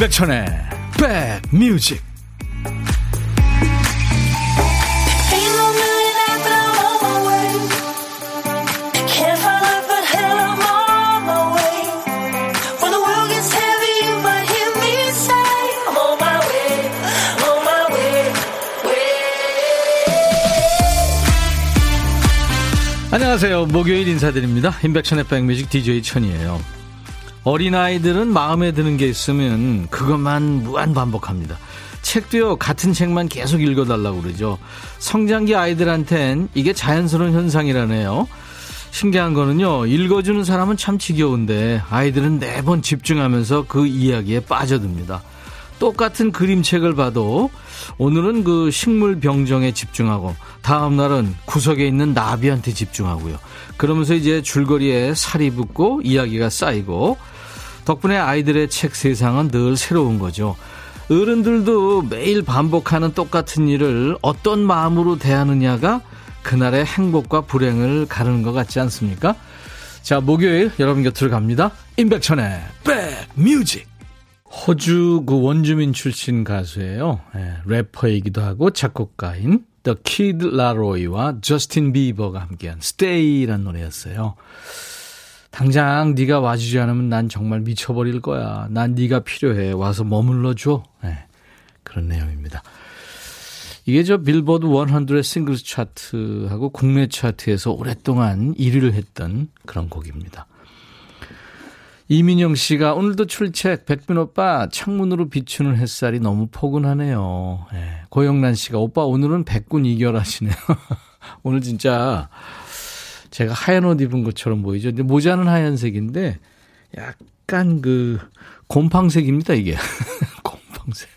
임백천의 백뮤직 안녕하세요. 목요일 인사드립니다. 임백천의 백뮤직 DJ 천이에요. 어린아이들은 마음에 드는 게 있으면 그것만 무한 반복합니다. 책도요, 같은 책만 계속 읽어달라고 그러죠. 성장기 아이들한텐 이게 자연스러운 현상이라네요. 신기한 거는요, 읽어주는 사람은 참 지겨운데 아이들은 매번 집중하면서 그 이야기에 빠져듭니다. 똑같은 그림책을 봐도 오늘은 그 식물 병정에 집중하고 다음 날은 구석에 있는 나비한테 집중하고요. 그러면서 이제 줄거리에 살이 붙고 이야기가 쌓이고 덕분에 아이들의 책 세상은 늘 새로운 거죠. 어른들도 매일 반복하는 똑같은 일을 어떤 마음으로 대하느냐가 그날의 행복과 불행을 가르는 것 같지 않습니까? 자, 목요일 여러분 곁으로 갑니다. 임백천의 백뮤직. 호주 그 원주민 출신 가수예요. 네, 래퍼이기도 하고 작곡가인 The Kid Laroi 와 저스틴 비버가 함께한 Stay라는 노래였어요. 당장 네가 와주지 않으면 난 정말 미쳐버릴 거야. 난 네가 필요해. 와서 머물러 줘. 네, 그런 내용입니다. 이게 저 빌보드 100 싱글스 차트하고 국내 차트에서 오랫동안 1위를 했던 그런 곡입니다. 이민영 씨가 오늘도 출첵 백빈 오빠 창문으로 비추는 햇살이 너무 포근하네요. 네. 고영란 씨가 오빠 오늘은 백군 이결하시네요. 오늘 진짜 제가 하얀 옷 입은 것처럼 보이죠. 근데 모자는 하얀색인데 약간 그 곰팡색입니다 이게. 곰팡색.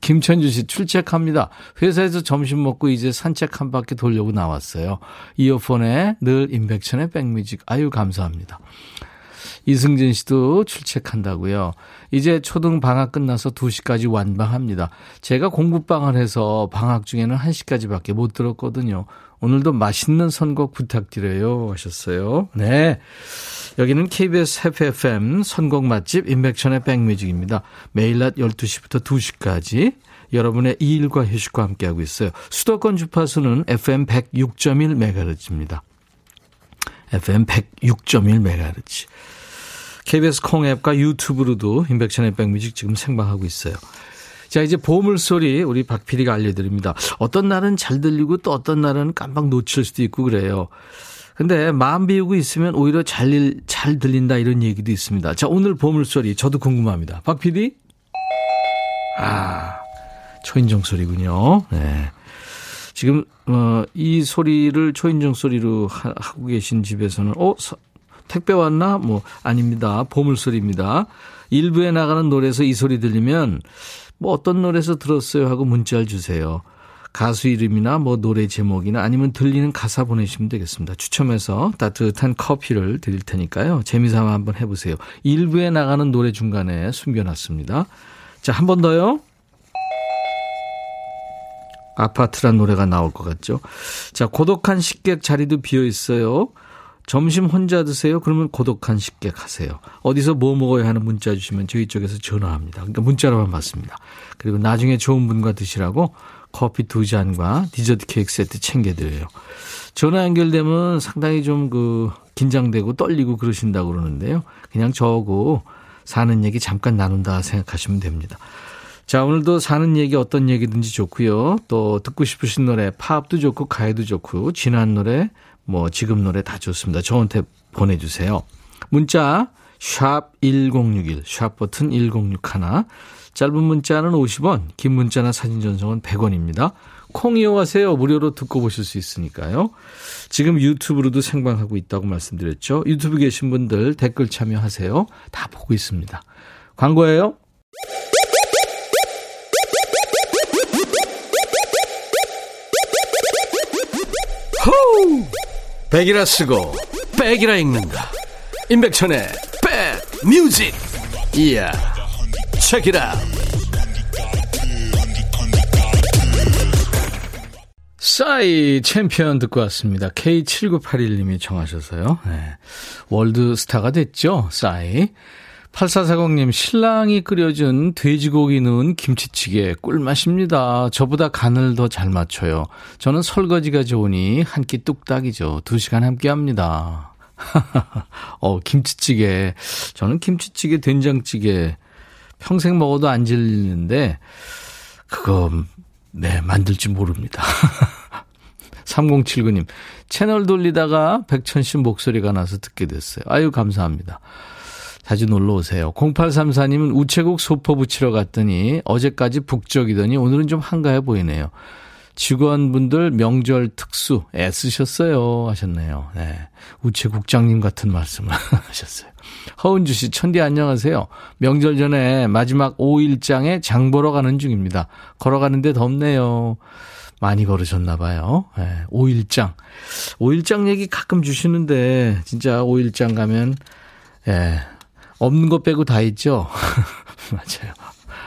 김천주 씨 출첵합니다. 회사에서 점심 먹고 이제 산책 한 바퀴 돌려고 나왔어요. 이어폰에 늘 임백천의 백뮤직. 아유 감사합니다. 이승진 씨도 출첵한다고요. 이제 초등 방학 끝나서 2시까지 완방합니다. 제가 공부방을 해서 방학 중에는 1시까지밖에 못 들었거든요. 오늘도 맛있는 선곡 부탁드려요 하셨어요. 네. 여기는 KBS FFM 선곡 맛집 인백천의 백뮤직입니다. 매일 낮 12시부터 2시까지 여러분의 일과 휴식과 함께하고 있어요. 수도권 주파수는 FM 106.1MHz입니다. FM 106.1MHz. KBS 콩앱과 유튜브로도 인백션의 백뮤직 지금 생방하고 있어요. 자, 이제 보물소리 우리 박 PD가 알려드립니다. 어떤 날은 잘 들리고 또 어떤 날은 깜빡 놓칠 수도 있고 그래요. 근데 마음 비우고 있으면 오히려 잘, 잘 들린다 이런 얘기도 있습니다. 자, 오늘 보물소리 저도 궁금합니다. 박 PD? 아, 초인종 소리군요. 네. 지금, 어, 이 소리를 초인종 소리로 하 고 계신 집에서는, 어, 택배 왔나? 뭐, 아닙니다. 보물소리입니다. 일부에 나가는 노래에서 이 소리 들리면, 뭐 어떤 노래에서 들었어요 하고 문자를 주세요. 가수 이름이나 뭐 노래 제목이나 아니면 들리는 가사 보내시면 되겠습니다. 추첨해서 따뜻한 커피를 드릴 테니까요. 재미삼아 한번 해보세요. 일부에 나가는 노래 중간에 숨겨놨습니다. 자, 한 번 더요. 아파트란 노래가 나올 것 같죠. 자, 고독한 식객 자리도 비어 있어요. 점심 혼자 드세요? 그러면 고독한 식객 하세요. 어디서 뭐 먹어야 하는 문자 주시면 저희 쪽에서 전화합니다. 그러니까 문자로만 받습니다. 그리고 나중에 좋은 분과 드시라고 커피 두 잔과 디저트 케이크 세트 챙겨드려요. 전화 연결되면 상당히 좀 그 긴장되고 떨리고 그러신다고 그러는데요. 그냥 저하고 사는 얘기 잠깐 나눈다 생각하시면 됩니다. 자, 오늘도 사는 얘기 어떤 얘기든지 좋고요. 또 듣고 싶으신 노래 팝도 좋고 가요도 좋고 지난 노래 뭐 지금 노래 다 좋습니다. 저한테 보내주세요. 문자 샵 1061, 샵 버튼 1061. 짧은 문자는 50원, 긴 문자나 사진 전송은 100원입니다. 콩 이용하세요. 무료로 듣고 보실 수 있으니까요. 지금 유튜브로도 생방하고 있다고 말씀드렸죠. 유튜브 계신 분들 댓글 참여하세요. 다 보고 있습니다. 광고예요. 백이라 쓰고 백이라 읽는다 임백천의 백뮤직 이야 책이라 싸이 챔피언 듣고 왔습니다. K7981님이 청하셔서요. 네. 월드스타가 됐죠. 싸이. 8440님, 신랑이 끓여준 돼지고기 넣은 김치찌개 꿀맛입니다. 저보다 간을 더 잘 맞춰요. 저는 설거지가 좋으니 한 끼 뚝딱이죠. 두 시간 함께 합니다. 어, 김치찌개. 저는 김치찌개, 된장찌개 평생 먹어도 안 질리는데, 그거, 네, 만들지 모릅니다. 3079님, 채널 돌리다가 백천 씨 목소리가 나서 듣게 됐어요. 아유, 감사합니다. 자주 놀러 오세요. 0834님은 우체국 소포 붙이러 갔더니 어제까지 북적이더니 오늘은 좀 한가해 보이네요. 직원분들 명절 특수 애쓰셨어요 하셨네요. 네. 우체국장님 같은 말씀을 하셨어요. 허은주 씨, 천디 안녕하세요. 명절 전에 마지막 5일장에 장 보러 가는 중입니다. 걸어가는데 덥네요. 많이 걸으셨나 봐요. 네, 5일장. 5일장 얘기 가끔 주시는데 진짜 5일장 가면 예. 없는 것 빼고 다 있죠. 맞아요.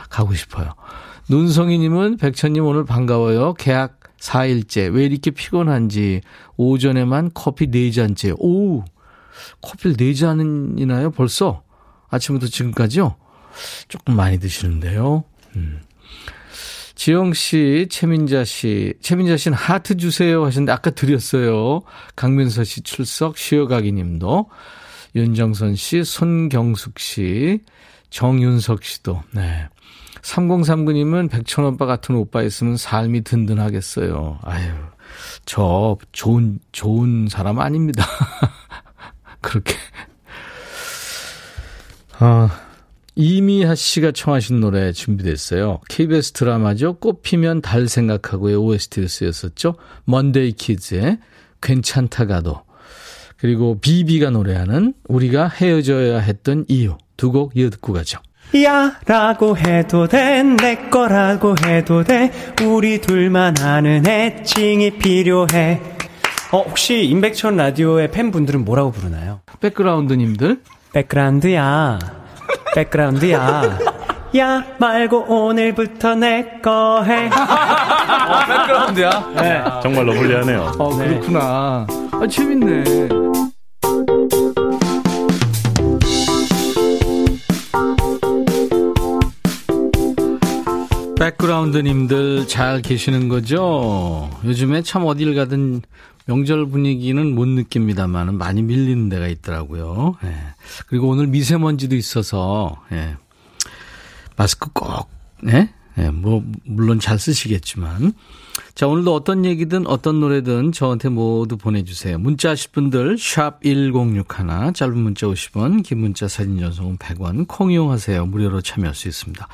가고 싶어요. 눈송이님은 백천님 오늘 반가워요. 계약 4일째. 왜 이렇게 피곤한지. 오전에만 커피 4잔째. 오! 커피를 4잔이나요? 벌써? 아침부터 지금까지요? 조금 많이 드시는데요. 음. 지영 씨, 최민자 씨, 최민자 씨는 하트 주세요 하셨는데 아까 드렸어요. 강민서 씨 출석, 쉬어가기 님도. 윤정선 씨, 손경숙 씨, 정윤석 씨도, 네. 3039님은 백천 오빠 같은 오빠 있으면 삶이 든든하겠어요. 아유, 저 좋은, 좋은 사람 아닙니다. 그렇게. 아, 이미하 씨가 청하신 노래 준비됐어요. KBS 드라마죠. 꽃 피면 달 생각하고의 OST로 쓰였었죠. 먼데이 키즈의 괜찮다가도. 그리고 비비가 노래하는 우리가 헤어져야 했던 이유 두 곡 이어 듣고 가죠. 야 라고 해도 돼 내 거라고 해도 돼 우리 둘만 아는 애칭이 필요해 어 혹시 임백천 라디오의 팬분들은 뭐라고 부르나요? 백그라운드님들 백그라운드야 백그라운드야 야 말고 오늘부터 내 거 해. 어, 백그라운드야? 네. 정말로 불리하네요. 어, 그렇구나. 아, 재밌네. 백그라운드님들 잘 계시는 거죠? 요즘에 참 어딜 가든 명절 분위기는 못 느낍니다만 많이 밀리는 데가 있더라고요. 예. 그리고 오늘 미세먼지도 있어서 예. 마스크 꼭, 예? 예, 뭐, 물론 잘 쓰시겠지만. 자, 오늘도 어떤 얘기든 어떤 노래든 저한테 모두 보내주세요. 문자 하실 분들, 샵 1061, 짧은 문자 50원, 긴 문자 사진 전송은 100원, 콩 이용하세요. 무료로 참여할 수 있습니다.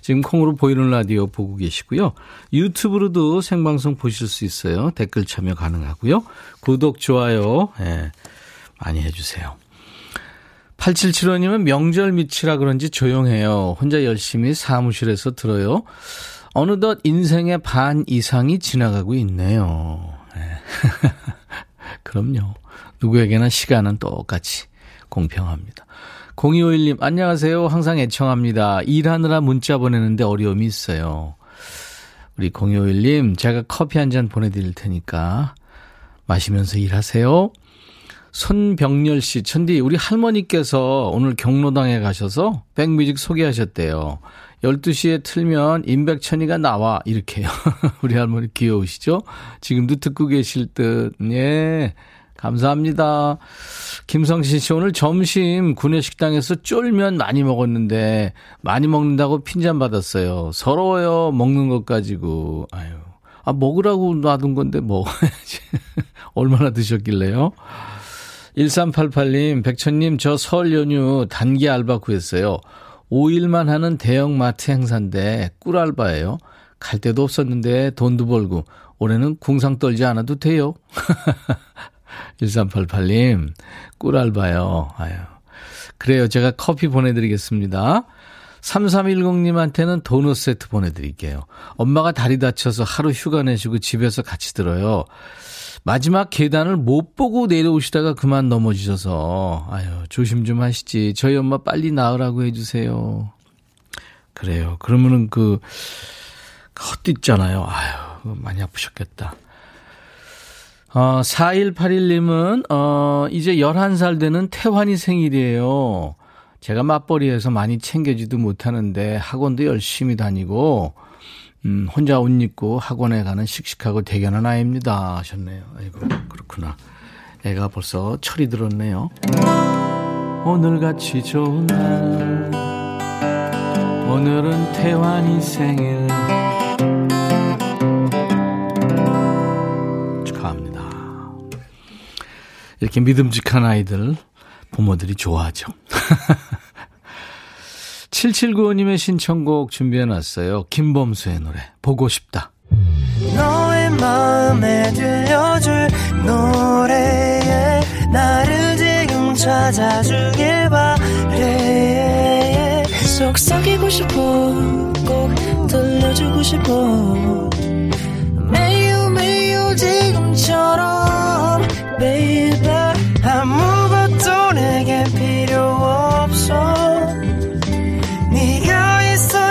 지금 콩으로 보이는 라디오 보고 계시고요. 유튜브로도 생방송 보실 수 있어요. 댓글 참여 가능하고요. 구독, 좋아요, 예, 많이 해주세요. 8775님은 명절 밑이라 그런지 조용해요. 혼자 열심히 사무실에서 들어요. 어느덧 인생의 반 이상이 지나가고 있네요. 네. 그럼요. 누구에게나 시간은 똑같이 공평합니다. 0251님, 안녕하세요. 항상 애청합니다. 일하느라 문자 보내는데 어려움이 있어요. 우리 0251님, 제가 커피 한 잔 보내드릴 테니까 마시면서 일하세요. 손병렬 씨, 천디, 우리 할머니께서 오늘 경로당에 가셔서 백뮤직 소개하셨대요. 12시에 틀면 임백천이가 나와. 이렇게요. 우리 할머니 귀여우시죠? 지금도 듣고 계실 듯. 예. 감사합니다. 김성신 씨, 오늘 점심 구내식당에서 쫄면 많이 먹었는데, 많이 먹는다고 핀잔 받았어요. 서러워요. 먹는 것 가지고. 아유. 아, 먹으라고 놔둔 건데 먹어야지. 얼마나 드셨길래요? 1388님, 백천님, 저 설 연휴 단기 알바 구했어요. 5일만 하는 대형 마트 행사인데 꿀 알바예요. 갈 데도 없었는데 돈도 벌고 올해는 궁상 떨지 않아도 돼요. 1388님, 꿀 알바요. 아유. 그래요. 제가 커피 보내드리겠습니다. 3310님한테는 도넛 세트 보내드릴게요. 엄마가 다리 다쳐서 하루 휴가 내시고 집에서 같이 들어요. 마지막 계단을 못 보고 내려오시다가 그만 넘어지셔서, 아유, 조심 좀 하시지. 저희 엄마 빨리 나으라고 해주세요. 그래요. 그러면은 그, 헛디잖아요. 아유, 많이 아프셨겠다. 어, 4181님은, 어, 이제 11살 되는 태환이 생일이에요. 제가 맞벌이해서 많이 챙겨지도 못하는데 학원도 열심히 다니고 음, 혼자 옷 입고 학원에 가는 씩씩하고 대견한 아이입니다 하셨네요. 아이고 그렇구나. 애가 벌써 철이 들었네요. 오늘같이 좋은 날 오늘은 태환이 생일 축하합니다. 이렇게 믿음직한 아이들 부모들이 좋아하죠. 7795님의 신청곡 준비해놨어요. 김범수의 노래 보고 싶다. 너의 마음에 들려줄 노래에 나를 지금 찾아주길 바래 속삭이고 싶어 꼭 들려주고 싶어 매우 매우 지금처럼 baby 아무것도 내게 필요 없어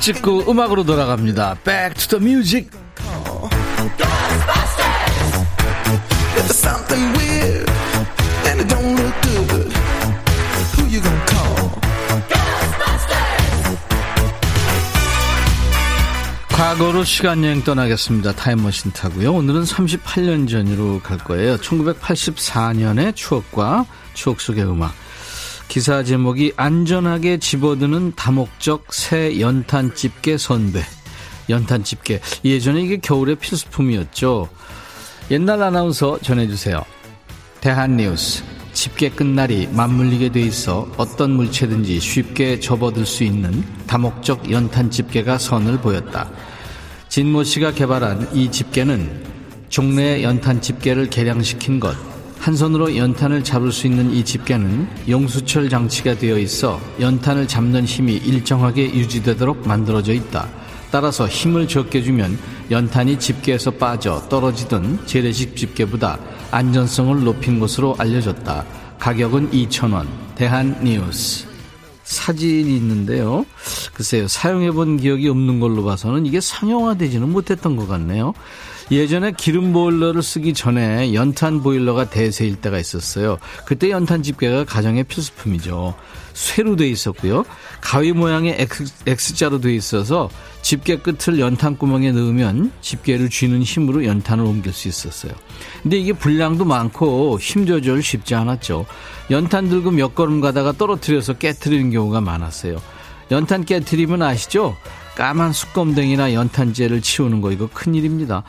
찍고 음악으로 돌아갑니다. Back to the music. 과거로 시간 여행 떠나겠습니다. 타임머신 타고요. 오늘은 38년 전으로 갈 거예요. 1984년의 추억과 추억 속의 음악. 기사 제목이 안전하게 집어드는 다목적 새 연탄 집게 선배. 연탄 집게. 예전에 이게 겨울의 필수품이었죠. 옛날 아나운서 전해주세요. 대한뉴스. 집게 끝날이 맞물리게 돼 있어 어떤 물체든지 쉽게 접어들 수 있는 다목적 연탄 집게가 선을 보였다. 진모 씨가 개발한 이 집게는 종래 연탄 집게를 개량시킨 것. 한 손으로 연탄을 잡을 수 있는 이 집게는 용수철 장치가 되어 있어 연탄을 잡는 힘이 일정하게 유지되도록 만들어져 있다. 따라서 힘을 적게 주면 연탄이 집게에서 빠져 떨어지던 재래식 집게보다 안전성을 높인 것으로 알려졌다. 가격은 2,000원. 대한뉴스. 사진이 있는데요. 글쎄요, 사용해본 기억이 없는 걸로 봐서는 이게 상용화되지는 못했던 것 같네요. 예전에 기름 보일러를 쓰기 전에 연탄 보일러가 대세일 때가 있었어요. 그때 연탄 집게가 가정의 필수품이죠. 쇠로 돼 있었고요. 가위 모양의 X, 자로 돼 있어서 집게 끝을 연탄 구멍에 넣으면 집게를 쥐는 힘으로 연탄을 옮길 수 있었어요. 근데 이게 분량도 많고 힘 조절 쉽지 않았죠. 연탄 들고 몇 걸음 가다가 떨어뜨려서 깨뜨리는 경우가 많았어요. 연탄 깨뜨리면 아시죠? 까만 수검댕이나 연탄재를 치우는 거 이거 큰일입니다.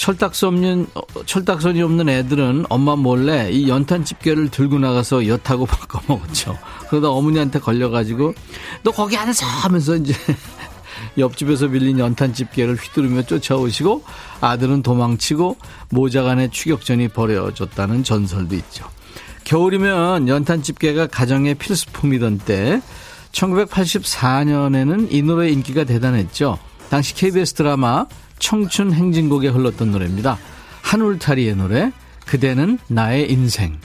철딱선 없는 어, 철딱선이 없는 애들은 엄마 몰래 이 연탄 집게를 들고 나가서 엿하고 바꿔 먹었죠. 그러다 어머니한테 걸려가지고 너 거기 앉아 하면서 이제 옆집에서 빌린 연탄 집게를 휘두르며 쫓아오시고 아들은 도망치고 모자간의 추격전이 벌어졌다는 전설도 있죠. 겨울이면 연탄 집게가 가정의 필수품이던 때 1984년에는 이 노래 인기가 대단했죠. 당시 KBS 드라마 청춘 행진곡에 흘렀던 노래입니다. 한울타리의 노래 그대는 나의 인생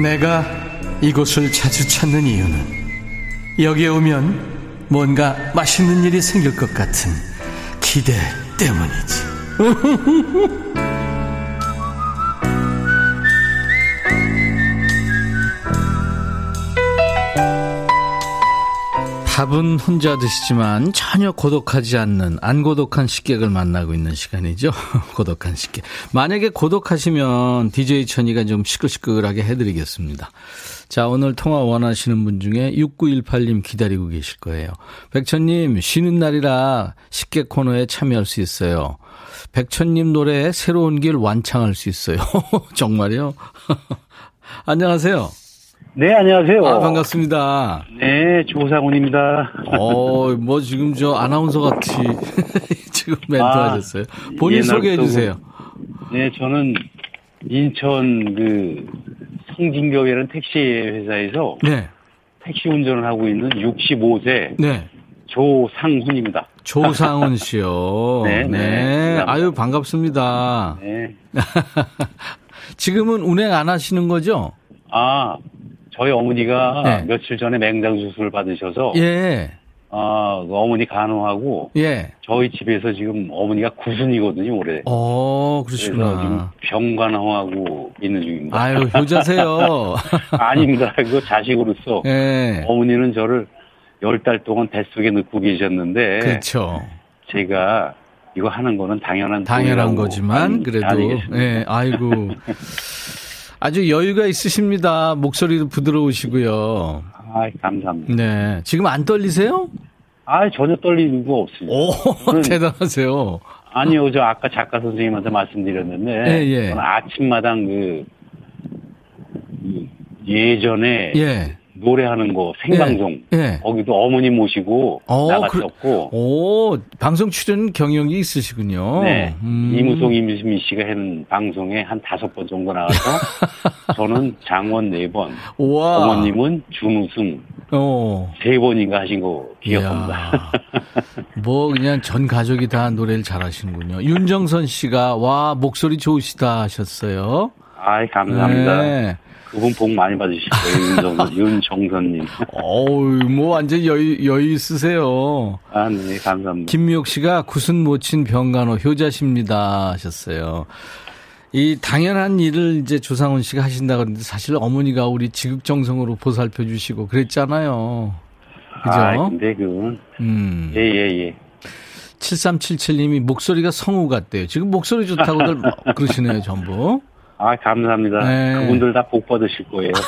내가 이곳을 자주 찾는 이유는 여기에 오면 뭔가 맛있는 일이 생길 것 같은 기대 때문이지. 밥은 혼자 드시지만 전혀 고독하지 않는 안 고독한 식객을 만나고 있는 시간이죠. 고독한 식객. 만약에 고독하시면 DJ 천이가 좀 시끌시끌하게 해드리겠습니다. 자, 오늘 통화 원하시는 분 중에 6918님 기다리고 계실 거예요. 백천님, 쉬는 날이라 식객 코너에 참여할 수 있어요. 백천님 노래 새로운 길 완창할 수 있어요. 정말요? 안녕하세요. 네, 안녕하세요. 아, 반갑습니다. 네, 조상훈입니다. 어, 뭐 지금 저 아나운서 같이 지금 멘트 아, 하셨어요. 본인 소개해 주세요. 네, 저는 인천 그 성진교회라는 택시 회사에서 네. 택시 운전을 하고 있는 65세 네. 조상훈입니다. 조상훈 씨요. 네, 네. 네. 아유 반갑습니다. 네. 지금은 운행 안 하시는 거죠? 아, 저희 어머니가 네. 며칠 전에 맹장 수술을 받으셔서 예. 아, 그 어머니 간호하고 예. 저희 집에서 지금 어머니가 구순이거든요, 올해. 어, 그러시구나. 지금 병간호하고 있는 중입니다. 아유, 효자세요. 아닙니다. 그 자식으로서 예. 어머니는 저를 열 달 동안 뱃속에 넣고 계셨는데 그렇죠. 제가 이거 하는 거는 당연한 당연한 거지만 그래도 예, 아이고. 아주 여유가 있으십니다. 목소리도 부드러우시고요. 아, 감사합니다. 네. 지금 안 떨리세요? 아, 전혀 떨리는 거 없습니다. 오, 대단하세요. 아니요, 저 아까 작가 선생님한테 말씀드렸는데, 예, 예. 아침마당 그, 그 예전에 예. 노래하는 거 생방송 예, 예. 거기도 어머니 모시고 오, 어, 나갔었고 그, 오 방송 출연 경력이 있으시군요. 네 음. 이무송 이미미 씨가 한 방송에 한 다섯 번 정도 나가서 저는 장원 네 번, 어머님은 준우승 오. 세 번인가 하신 거 기억합니다. 뭐 그냥 전 가족이 다 노래를 잘하시는군요. 윤정선 씨가 와 목소리 좋으시다 하셨어요. 아 감사합니다. 네. 그분 복 많이 윤정, 윤정선님. 어우, 뭐 완전 여유, 여유 있으세요. 아, 네, 감사합니다. 김미옥 씨가 구순 모친 병간호 효자십니다 하셨어요. 이 당연한 일을 이제 조상훈 씨가 하신다 그러는데 사실 어머니가 우리 지극정성으로 보살펴 주시고 그랬잖아요. 그죠? 아, 근데 그 음. 예, 예, 예. 7377님이 목소리가 성우 같대요. 지금 목소리 좋다고들 그러시네요, 전부. 아, 감사합니다. 네. 그분들 다 복 받으실 거예요.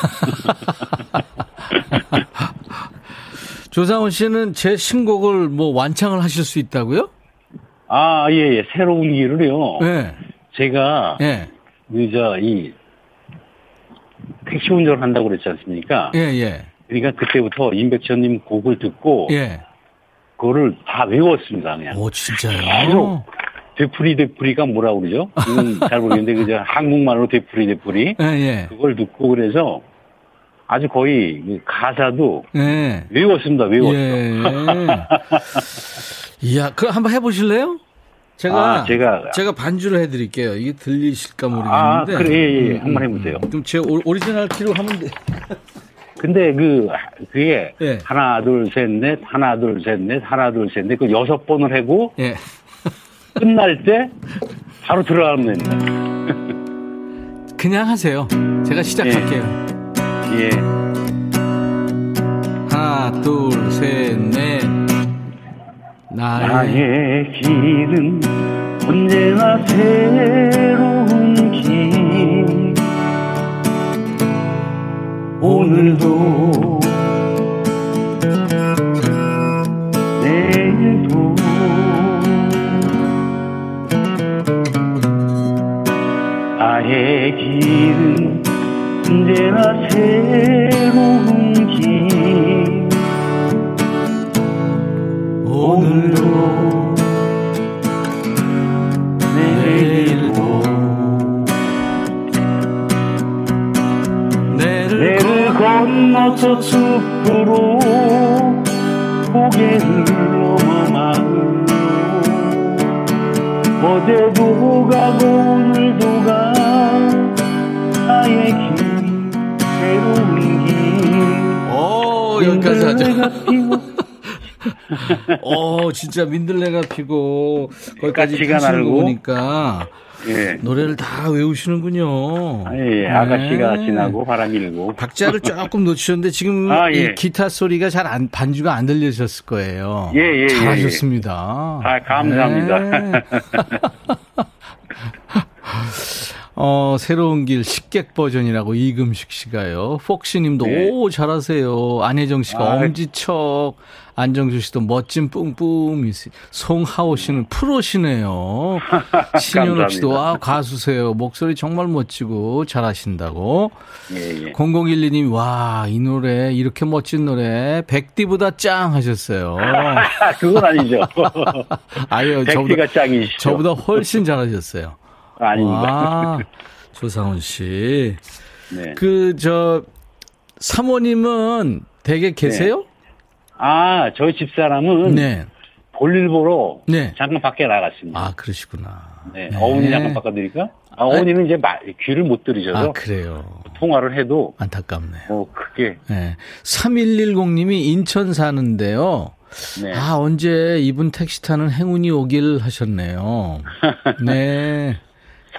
조상훈 씨는 제 신곡을 뭐 완창을 하실 수 있다고요? 아, 예, 예. 새로운 길을요. 네. 제가, 예. 그, 저, 이, 택시 운전을 한다고 그랬지 않습니까? 예, 예. 그러니까 그때부터 임백천님 곡을 듣고, 예. 그거를 다 외웠습니다, 그냥. 오, 진짜요? 계속 되풀이 되풀이가 뭐라 그러죠? 이건 잘 모르겠는데 그저 한국말로 되풀이 되풀이 예, 예. 그걸 듣고 그래서 아주 거의 그 가사도 예. 외웠습니다. 외웠어. 예. 이야, 그 한번 해보실래요? 제가 아, 제가 제가 반주를 해드릴게요. 이게 들리실까 모르겠는데. 아, 그래, 예, 예. 한번 해보세요. 그럼 제 오리지널 키로 하면 돼. 근데 그 그게 예. 하나 둘 셋 넷 하나 둘 셋 넷 하나 둘 셋 넷 그 여섯 번을 하고 예. 끝날 때 바로 들어가면 됩니다. 그냥 하세요. 제가 시작할게요. 예. 예. 하나, 둘, 셋, 넷. 나의, 나의 길은 언제나 새로운 길. 오늘도 나의 길은 언제나 새로운 길. 오늘도 내일도 내를 건너서 숲으로 고개를 넘어만 어제 오, 여기까지 하자. 어, 진짜 민들레가 피고 거기까지 가시는 거 보니까 예. 노래를 다 외우시는군요. 아, 예, 예. 아가씨가 네. 지나고 바람 일고. 박자를 조금 놓치셨는데 지금 아, 예. 이 기타 소리가 잘 안, 반주가 안 들리셨을 거예요. 예, 예. 예 잘하셨습니다. 아, 감사합니다. 네. 어, 새로운 길 식객 버전이라고 이금식 씨가요. 폭시 님도 네. 오, 잘하세요. 안혜정 씨가 아, 엄지척. 안정수 씨도 멋진 뿜뿜이 송하오 씨는 프로시네요. 신현욱 씨도 와 가수세요. 목소리 정말 멋지고 잘하신다고. 예, 예. 0012님 와 이 노래 이렇게 멋진 노래 백디보다 짱 하셨어요. 그건 아니죠. 아유 저보다 짱이시죠. 저보다 훨씬 잘하셨어요. 아닙니다. 와, 조상훈 씨. 네. 그 저 사모님은 댁에 계세요? 네. 아, 저희 집사람은 네. 볼일 보러 네. 잠깐 밖에 나갔습니다. 아, 그러시구나. 네. 네. 어머니 잠깐 바꿔드릴까? 아, 어머니는 이제 말, 귀를 못 들으셔서. 아, 그래요. 통화를 해도. 안타깝네요. 뭐, 크게. 네. 3110님이 인천 사는데요. 네. 아, 언제 이분 택시 타는 행운이 오길 하셨네요. 네.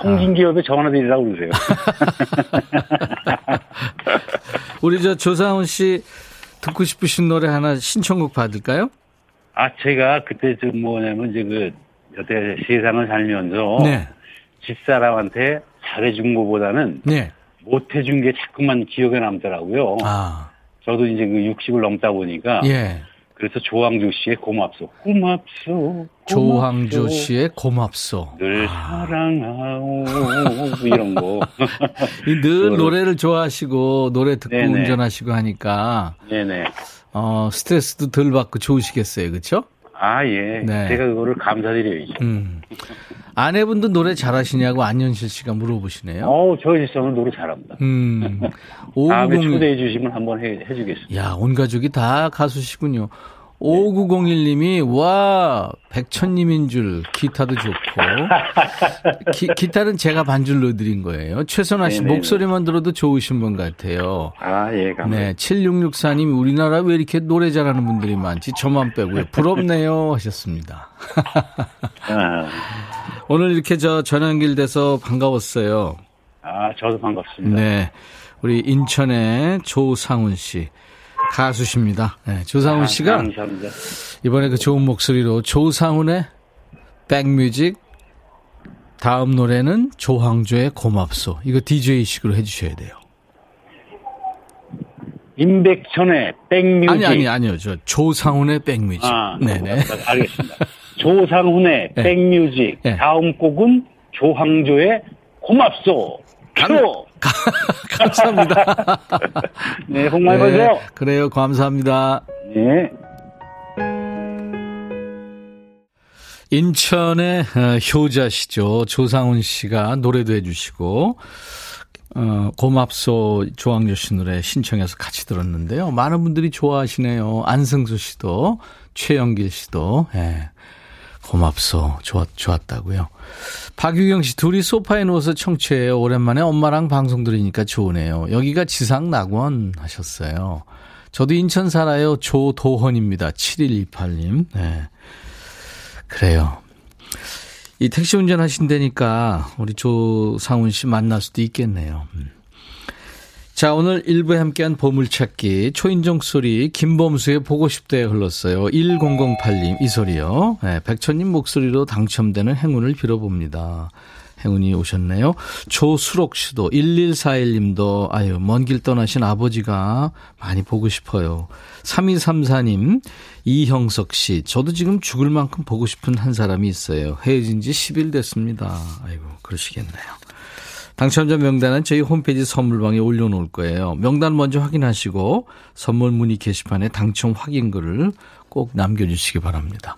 송진기업에 아. 전화 드리라고 그러세요. 우리 저 조상훈 씨 듣고 싶으신 노래 하나 신청곡 받을까요? 아, 제가 그때 좀 뭐냐면 이제 그 여태 세상을 살면서 네. 집사람한테 잘해준 것보다는 네. 못해준 게 자꾸만 기억에 남더라고요. 아. 저도 이제 그 60을 넘다 보니까 예. 그래서 조항주 씨의 고맙소. 고맙소. 고맙소. 조항주 씨의 고맙소. 늘 아. 사랑하오. 이런 거. 늘 노래를 좋아하시고 노래 듣고 네네. 운전하시고 하니까. 네네. 어, 스트레스도 덜 받고 좋으시겠어요. 그렇죠? 아, 예. 네. 제가 그거를 감사드려야죠. 음. 아내분도 노래 잘하시냐고 안현실 씨가 물어보시네요. 어, 저희 집사람은 노래 잘합니다. 음. 다음에 초대해 주시면 한번 해, 해주겠습니다. 야, 온 가족이 다 가수시군요. 5901님이, 와, 백천님인 줄, 기타도 좋고. 기, 기타는 제가 반줄 넣어드린 거예요. 최선아 씨, 네네네. 목소리만 들어도 좋으신 분 같아요. 아, 예, 감사합니다. 네, 7664님이 우리나라 왜 이렇게 노래 잘하는 분들이 많지? 저만 빼고요. 부럽네요. 하셨습니다. 아. 오늘 이렇게 저 전화 연결돼서 반가웠어요. 아, 저도 반갑습니다. 네. 우리 인천의 조상훈 씨. 가수십니다. 네, 조상훈 아, 씨가 감사합니다. 이번에 그 좋은 목소리로 조상훈의 백뮤직 다음 노래는 조항조의 고맙소. 이거 DJ식으로 해주셔야 돼요. 임백천의 백뮤직. 아니, 아니, 아니요. 저 조상훈의 백뮤직. 아, 네네. 알겠습니다. 조상훈의 네. 백뮤직. 네. 다음 곡은 조항조의 고맙소. 감, 감사합니다. 네, 복 많이 네, 받으세요. 그래요. 감사합니다. 네. 인천의 어, 효자시죠. 조상훈 씨가 노래도 해주시고, 어, 고맙소 조항조 씨 노래 신청해서 같이 들었는데요. 많은 분들이 좋아하시네요. 안승수 씨도, 최영길 씨도, 예. 고맙소. 좋았, 좋았다고요. 박유경 씨, 둘이 소파에 누워서 청취해요. 오랜만에 엄마랑 방송 들으니까 좋으네요. 여기가 지상 낙원 하셨어요. 저도 인천 살아요. 조도헌입니다. 7128님. 네. 그래요. 이 택시 운전 하신다니까 우리 조상훈 씨 만날 수도 있겠네요. 음. 자, 오늘 1부에 함께한 보물찾기 초인종 소리 김범수의 보고 싶대에 흘렀어요. 1008님 이 소리요. 네, 백천님 목소리로 당첨되는 행운을 빌어봅니다. 행운이 오셨네요. 조수록 씨도 1141님도 아유 먼 길 떠나신 아버지가 많이 보고 싶어요. 3234님 이형석 씨 저도 지금 죽을 만큼 보고 싶은 한 사람이 있어요. 헤어진 지 10일 됐습니다. 아이고 그러시겠네요. 당첨자 명단은 저희 홈페이지 선물방에 올려놓을 거예요. 명단 먼저 확인하시고 선물 문의 게시판에 당첨 확인글을 꼭 남겨주시기 바랍니다.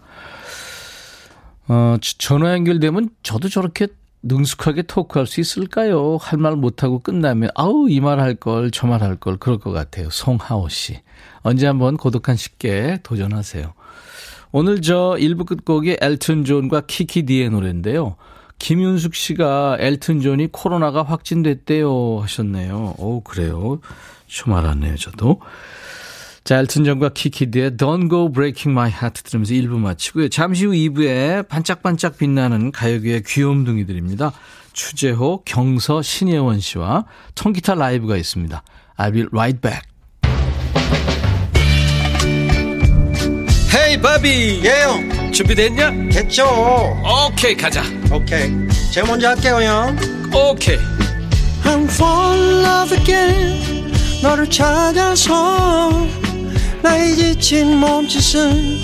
어, 전화 연결되면 저도 저렇게 능숙하게 토크할 수 있을까요? 할 말 못하고 끝나면 아우 이 말 할 걸 저 말 할 걸 그럴 것 같아요. 송하오 씨. 언제 한번 고독한 식객 도전하세요. 오늘 저 1부 끝곡이 엘튼 존과 키키 디의 노래인데요. 김윤숙 씨가 엘튼 존이 코로나가 확진됐대요 하셨네요. 오, 그래요. 첨 알았네요, 저도. 자, 엘튼 존과 키키 디의 Don't Go Breaking My Heart 들으면서 1부 마치고요. 잠시 후 2부에 반짝반짝 빛나는 가요계의 귀염둥이들입니다. 추재호, 경서, 신예원 씨와 통기타 라이브가 있습니다. I'll be right back. 바비. 예영. 준비됐냐? 됐죠. 오케이 가자. 오케이. 제가 먼저 할게요 형. 오케이. I'm fall in love again. 너를 찾아서 나의 지친 몸짓은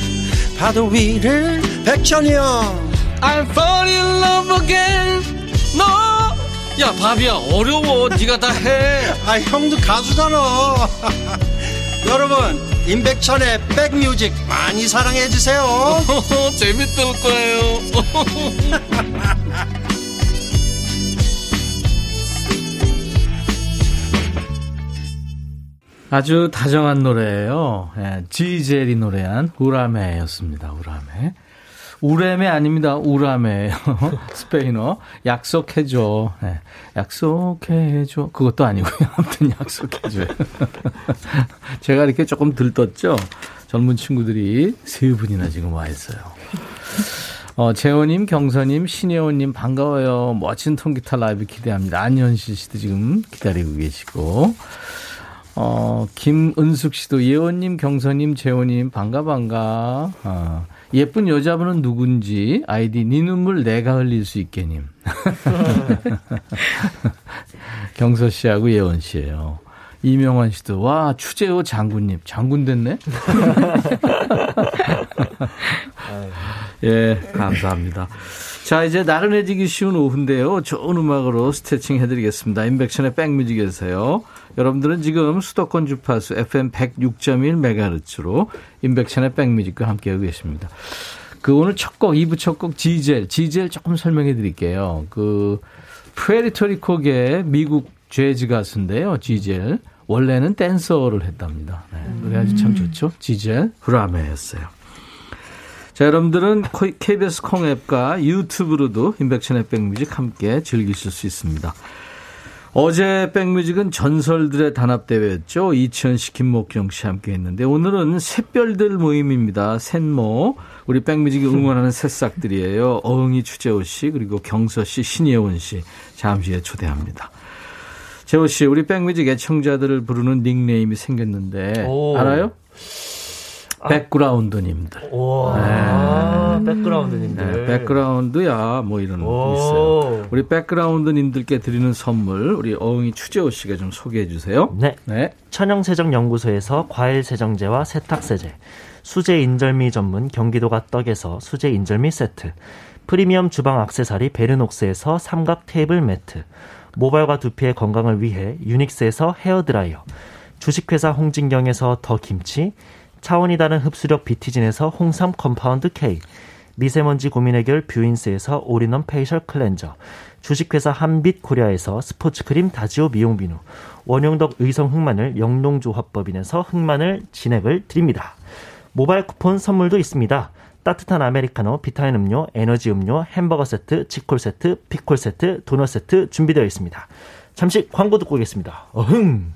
파도 위를 백천이 형. I'm fall in love again. 너야 바비야 어려워. 네가 다해. 아 형도 가수잖아 여러분 임백천의 백뮤직 많이 사랑해 주세요 재밌을 거예요 아주 다정한 노래예요. 예, 지젤이 노래한 우라메였습니다. 우라메. 우레메 아닙니다. 우라메예요. 스페인어. 약속해줘. 네. 약속해줘. 그것도 아니고요. 아무튼 약속해줘요. 제가 이렇게 조금 들떴죠? 젊은 친구들이 세 분이나 지금 와 있어요. 어, 재호님, 경서님, 신혜원님 반가워요. 멋진 통기타 라이브 기대합니다. 안현실 씨도 지금 기다리고 계시고. 어, 김은숙 씨도 예원님, 경서님, 재호님 반가 반가. 어, 예쁜 여자분은 누군지 아이디 네 눈물 내가 흘릴 수 있게님. 경서 씨하고 예원 씨예요. 이명환 씨도 와 추재호 장군님 장군 됐네. 예 감사합니다. 자 이제 나른해지기 쉬운 오후인데요. 좋은 음악으로 스트레칭 해드리겠습니다. 인백션의 백뮤직에서요. 여러분들은 지금 수도권 주파수 FM 106.1MHz로 인백션의 백뮤직과 함께하고 계십니다. 그 오늘 첫 곡, 2부 첫 곡 지젤. 지젤 조금 설명해 드릴게요. 그 푸에르토리코계 미국 재즈 가수인데요. 지젤. 원래는 댄서를 했답니다. 네, 노래 아주 참 좋죠. 지젤 후라메였어요. 자, 여러분들은 KBS 콩 앱과 유튜브로도 인백션의 백뮤직 함께 즐기실 수 있습니다. 어제 백뮤직은 전설들의 단합대회였죠. 이치현 씨, 김목경 씨 함께 했는데 오늘은 샛별들 모임입니다. 샛모. 우리 백뮤직이 응원하는 새싹들이에요. 어흥이 추재호 씨, 그리고 경서 씨, 신예원 씨. 잠시 후에 초대합니다. 재호 씨, 우리 백뮤직 애청자들을 부르는 닉네임이 생겼는데 오. 알아요? 아. 백그라운드님들. 와, 네. 백그라운드님들. 네, 백그라운드야, 뭐 이런 거 있어요. 우리 백그라운드님들께 드리는 선물, 우리 어흥이 추재호 씨가 좀 소개해 주세요. 네. 네. 천연세정연구소에서 과일세정제와 세탁세제, 수제 인절미 전문 경기도가 떡에서 수제 인절미 세트, 프리미엄 주방 악세사리 베르녹스에서 삼각 테이블 매트, 모발과 두피의 건강을 위해 유닉스에서 헤어드라이어, 주식회사 홍진경에서 더 김치, 차원이 다른 흡수력 비티진에서 홍삼 Compound K, 미세먼지 고민 해결 뷰인스에서 all-in-one facial cleanser, 주식회사 한빛 코리아에서 스포츠크림 다지오 미용 비누, 원용덕 의성 흑마늘 영농조합법인에서 흑마늘 진액을 드립니다. 모바일 쿠폰 선물도 있습니다. 따뜻한 아메리카노, 비타민 음료, 에너지 음료, 햄버거 세트, 치콜 세트, 피콜 세트, 도넛 세트 준비되어 있습니다. 잠시 광고 듣고 오겠습니다. 어흥!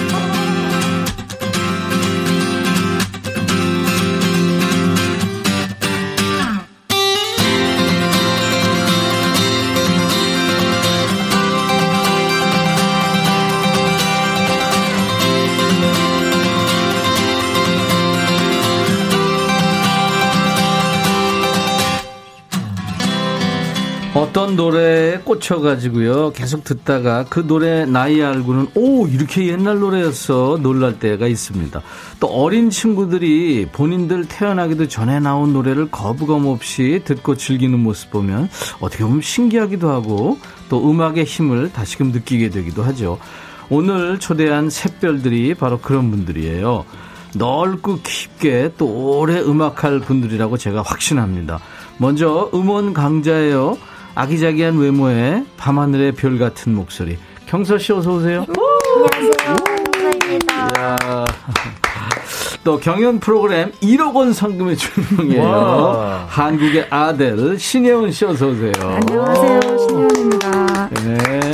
어떤 노래에 꽂혀가지고요. 계속 듣다가 그 노래 나이 알고는 오 이렇게 옛날 노래였어 놀랄 때가 있습니다. 또 어린 친구들이 본인들 태어나기도 전에 나온 노래를 거부감 없이 듣고 즐기는 모습 보면 어떻게 보면 신기하기도 하고 또 음악의 힘을 다시금 느끼게 되기도 하죠. 오늘 초대한 샛별들이 바로 그런 분들이에요. 넓고 깊게 또 오래 음악할 분들이라고 제가 확신합니다. 먼저 음원 강자예요. 아기자기한 외모에 밤하늘의 별 같은 목소리. 경서 씨 어서 오세요. 안녕하세요. 감사합니다. 또 경연 프로그램 1억 원 상금의 주인공이에요. 한국의 아델 신예원 씨 어서 오세요. 안녕하세요. 신예원입니다. 네.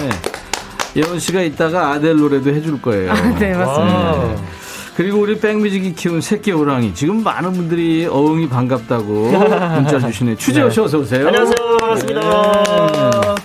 예원 씨가 이따가 아델 노래도 해줄 거예요. 아, 네, 맞습니다. 네. 그리고 우리 백뮤직이 키운 새끼 호랑이. 지금 많은 분들이 어흥이 반갑다고 문자 주시네. 추재호 씨 어서 오세요. 안녕하세요. 반갑습니다. 네.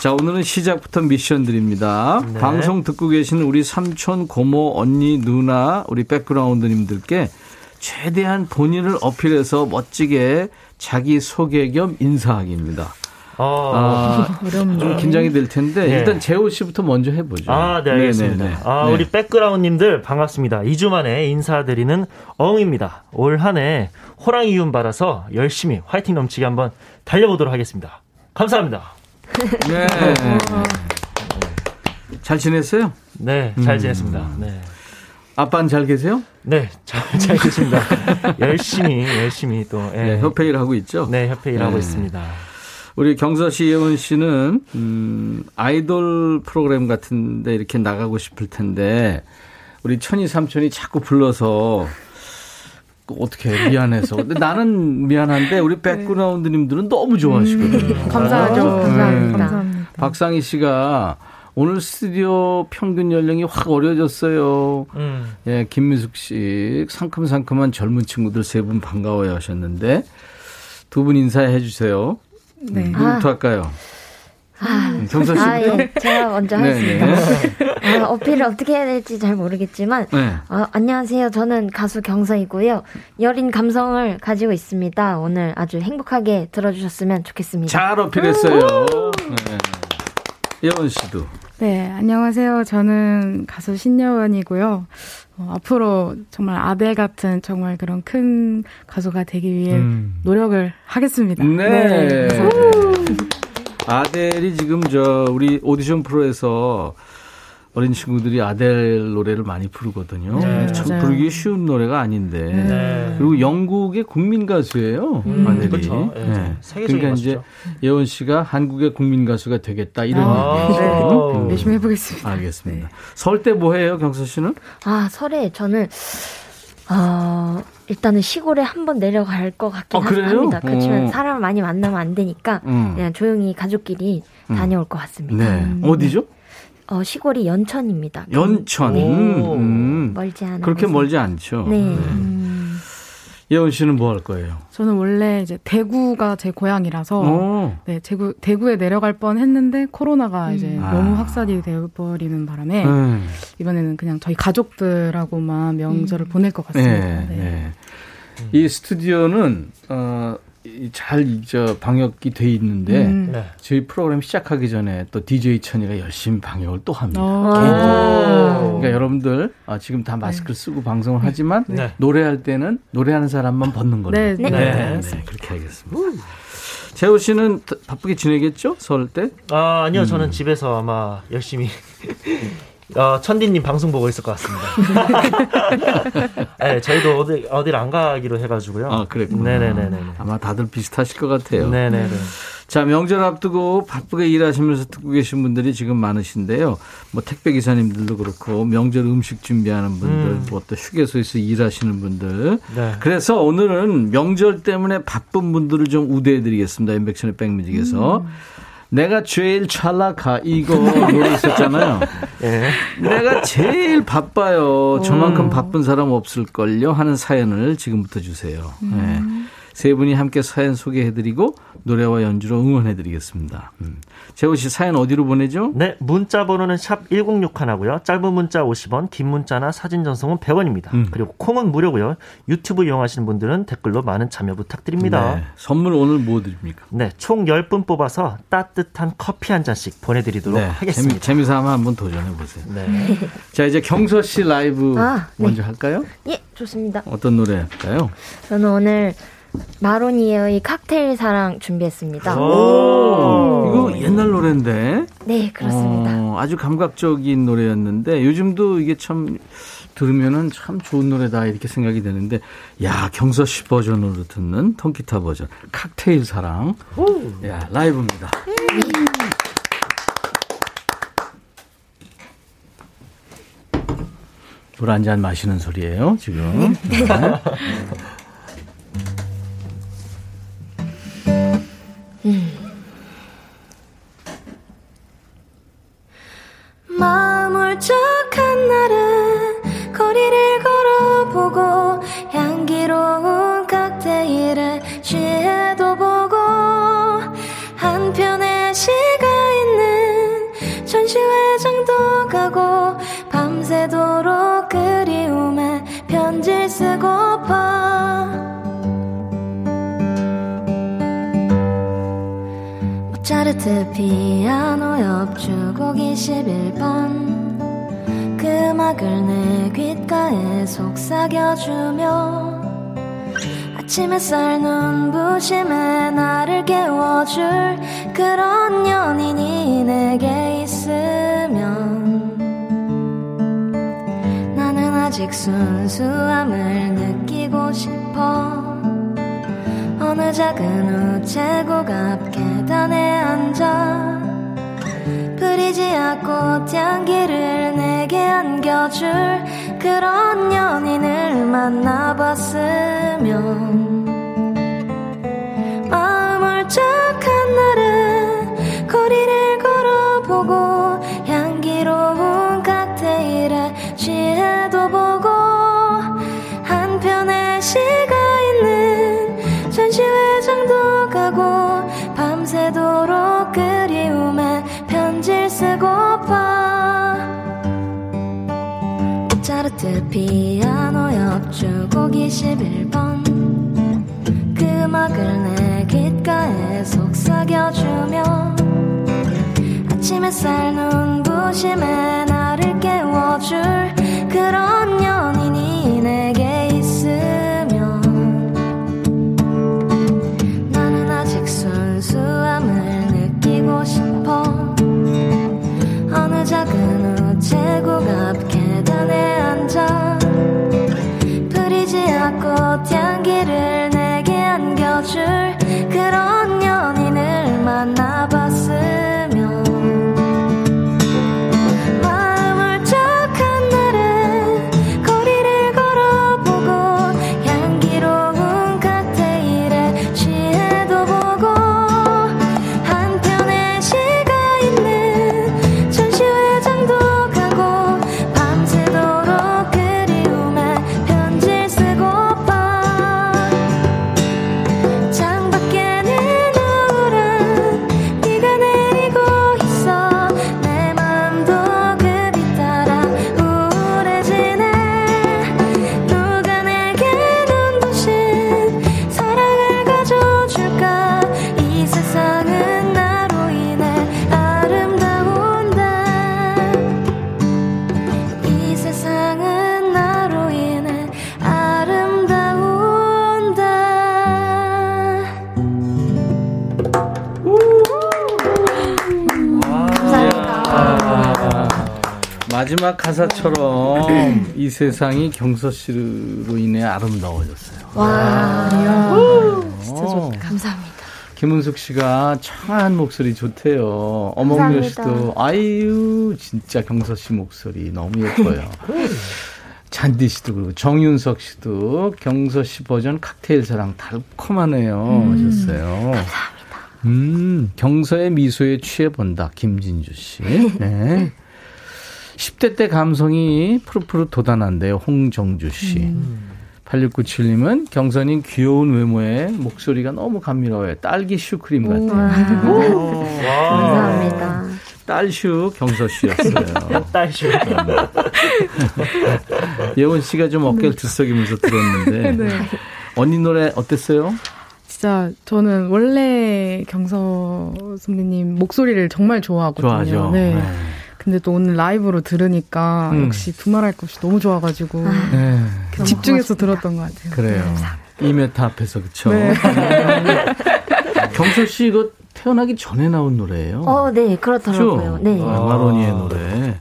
자, 오늘은 시작부터 미션 드립니다. 네. 방송 듣고 계신 우리 삼촌, 고모, 언니, 누나, 우리 백그라운드님들께 최대한 본인을 어필해서 멋지게 자기 소개 겸 인사하기입니다. 아, 아좀 긴장이 될 텐데 네. 일단 재호 씨부터 먼저 해보죠. 아, 네 알겠습니다. 네네네. 아, 네. 우리 백그라운드님들 반갑습니다. 2주 만에 인사드리는 어흥입니다. 올 한해 호랑이 이윤 받아서 열심히 화이팅 넘치게 한번 달려보도록 하겠습니다. 감사합니다. 네. 잘 지냈어요? 네, 잘 음. 지냈습니다. 네. 아빠는 잘 계세요? 네, 잘, 잘 계십니다. 열심히, 열심히 또. 예. 네, 협회 일 하고 있죠? 네, 협회 일 하고 네. 있습니다. 우리 경서 씨, 예원 씨는, 음, 아이돌 프로그램 같은데 이렇게 나가고 싶을 텐데, 우리 천이 삼촌이 자꾸 불러서, 어떻게 미안해서. 근데 나는 미안한데, 우리 백그라운드님들은 너무 좋아하시거든요. 음, 감사하죠. 네. 감사합니다. 감사합니다. 박상희 씨가 오늘 스튜디오 평균 연령이 확 어려졌어요. 음. 예, 김미숙 씨, 상큼상큼한 젊은 친구들 세 분 반가워요 하셨는데, 두 분 인사해 주세요. 네. 음, 누구부터 아. 할까요? 아, 음, 정서 씨. 아, 예. 제가 먼저 하겠습니다. 아, 어필을 어떻게 해야 될지 잘 모르겠지만, 네. 아, 안녕하세요. 저는 가수 경서이고요. 여린 감성을 가지고 있습니다. 오늘 아주 행복하게 들어주셨으면 좋겠습니다. 잘 어필했어요. 네. 예원 씨도. 네, 안녕하세요. 저는 가수 신여원이고요. 어, 앞으로 정말 아델 같은 정말 그런 큰 가수가 되기 위해 음. 노력을 하겠습니다. 네. 네. 아델이 지금 저 우리 오디션 프로에서 어린 친구들이 아델 노래를 많이 부르거든요. 네, 참. 부르기 쉬운 노래가 아닌데. 네. 그리고 영국의 국민 가수예요. 음, 아델이. 그렇죠. 네. 네. 그러니까 가수죠. 이제 예원 씨가 한국의 국민 가수가 되겠다 이런 아, 얘기예요. 네. 음. 열심히 해보겠습니다. 알겠습니다. 네. 설때 뭐 해요, 경서 씨는? 아 설에 저는 어, 일단은 시골에 한번 내려갈 것 같긴 아, 합니다. 그렇지만 어. 사람을 많이 만나면 안 되니까 음. 그냥 조용히 가족끼리 음. 다녀올 것 같습니다. 네. 음. 어디죠? 어, 시골이 연천입니다. 연천. 네. 음. 멀지 않아. 그렇게 멀지 않죠. 네. 네. 음. 예원 씨는 뭐 할 거예요? 저는 원래 이제 대구가 제 고향이라서 오. 네, 대구 대구에 내려갈 뻔 했는데 코로나가 음. 이제 아. 너무 확산이 되어 버리는 바람에 음. 이번에는 그냥 저희 가족들하고만 명절을 음. 보낼 것 같습니다. 네, 네. 네. 이 스튜디오는 어 잘저 방역이 돼 있는데 음. 네. 저희 프로그램 시작하기 전에 또 DJ 천이가 열심히 방역을 또 합니다. 그러니까 여러분들 아, 지금 다 마스크를 네. 쓰고 방송을 하지만 네. 노래할 때는 노래하는 사람만 벗는 걸로. 네, 네. 네. 네. 그렇게 하겠습니다. 재호 씨는 바쁘게 지내겠죠? 설 때? 아, 아니요. 음. 저는 집에서 아마 열심히 어, 천디님 방송 보고 있을 것 같습니다. 네, 저희도 어디, 어디를 안 가기로 해가지고요. 아, 그랬구나. 네네네. 아마 다들 비슷하실 것 같아요. 네네네. 자, 명절 앞두고 바쁘게 일하시면서 듣고 계신 분들이 지금 많으신데요. 뭐 택배 기사님들도 그렇고 명절 음식 준비하는 분들, 음. 뭐또 휴게소에서 일하시는 분들. 네. 그래서 오늘은 명절 때문에 바쁜 분들을 좀 우대해드리겠습니다. 인백션의 백뮤직에서. 음. 내가 제일 찰나카 이거 노래 있었잖아요. 예. 내가 제일 바빠요. 저만큼 음. 바쁜 사람 없을걸요 하는 사연을 지금부터 주세요. 음. 예. 세 분이 함께 사연 소개해드리고 노래와 연주로 응원해드리겠습니다. 음. 재호 씨 사연 어디로 보내죠? 네, 문자 번호는 샵 1061하고요. 짧은 문자 50원, 긴 문자나 사진 전송은 100원입니다. 음. 그리고 콩은 무료고요. 유튜브 이용하시는 분들은 댓글로 많은 참여 부탁드립니다. 네, 선물 오늘 뭐 드립니까? 네, 총 10분 뽑아서 따뜻한 커피 한 잔씩 보내드리도록 네, 하겠습니다. 재미, 재미삼아 한번 도전해보세요. 네. 자, 이제 경서 씨 라이브 아, 네. 먼저 할까요? 예, 좋습니다. 어떤 노래 할까요? 저는 오늘 마로니에의 칵테일 사랑 준비했습니다. 오, 이거 옛날 노래인데. 네, 그렇습니다. 어, 아주 감각적인 노래였는데 요즘도 이게 참 들으면은 참 좋은 노래다 이렇게 생각이 되는데 야 경서 씨 버전으로 듣는 통기타 버전 칵테일 사랑. 오. 야 라이브입니다. 물 한 잔 마시는 소리예요 지금. 네. 네. 마음 울적한 날은 거리를 걸어보고 향기로운 칵테일을 취해도 보고 한편에 시가 있는 전시회장도 가고 밤새도록 그리움에 편지를 쓰고파 모차르트 피아노 옆주곡 21번. 그 음악을 내 귓가에 속삭여주며 아침 햇살 눈부심에 나를 깨워줄 그런 연인이 내게 있으면 나는 아직 순수함을 느끼고 싶어 어느 작은 우체국 앞 계단에 앉아 프리지아 꽃향기를 내게 안겨줄 그런 연인을 만나봤으면 마음 울적한 날은 거리를 걸어보고 향기로운 칵테일에 취해도 보고 한편의 시가 밤새도록 그리움에 편지를 쓰고파. 모차르트 피아노 옆주곡 21번. 그 음악을 내 귓가에 속삭여주며 아침 햇살 눈부심에 나를 깨워줄 그런 연 계단에 앉아 프리지아 꽃향기 마지막 가사처럼 이 세상이 경서 씨로 인해 아름다워졌어요. 와, 진짜 좋다. 감사합니다. 김은숙 씨가 청한 목소리 좋대요. 어몽여 씨도 아유 진짜 경서 씨 목소리 너무 예뻐요. 잔디 씨도 그리고 정윤석 씨도 경서 씨 버전 칵테일 사랑 달콤하네요 하셨어요. 감사합니다. 음, 경서의 미소에 취해본다. 김진주 씨. 네. 10대 때 감성이 푸르푸르 돋아난대요. 홍정주 씨. 8697님은 경선인 귀여운 외모에 목소리가 너무 감미로워요. 딸기 슈크림 같아요. 감사합니다. 딸슈 경서 씨였어요. 딸슈. 예원 씨가 좀 어깨를 들썩이면서 들었는데 네. 언니 노래 어땠어요? 진짜 저는 원래 경서 선배님 목소리를 정말 좋아하거든요. 좋아하죠. 네. 네. 근데 또 오늘 라이브로 들으니까 음. 역시 두말할 것이 너무 좋아가지고 아, 네. 집중해서 들었던 것 같아요. 그래요. 네. 이메타 앞에서 그쵸? 네. 경서 씨 이거 태어나기 전에 나온 노래예요. 어, 네, 그렇더라고요. 네. 아, 마로니의 노래.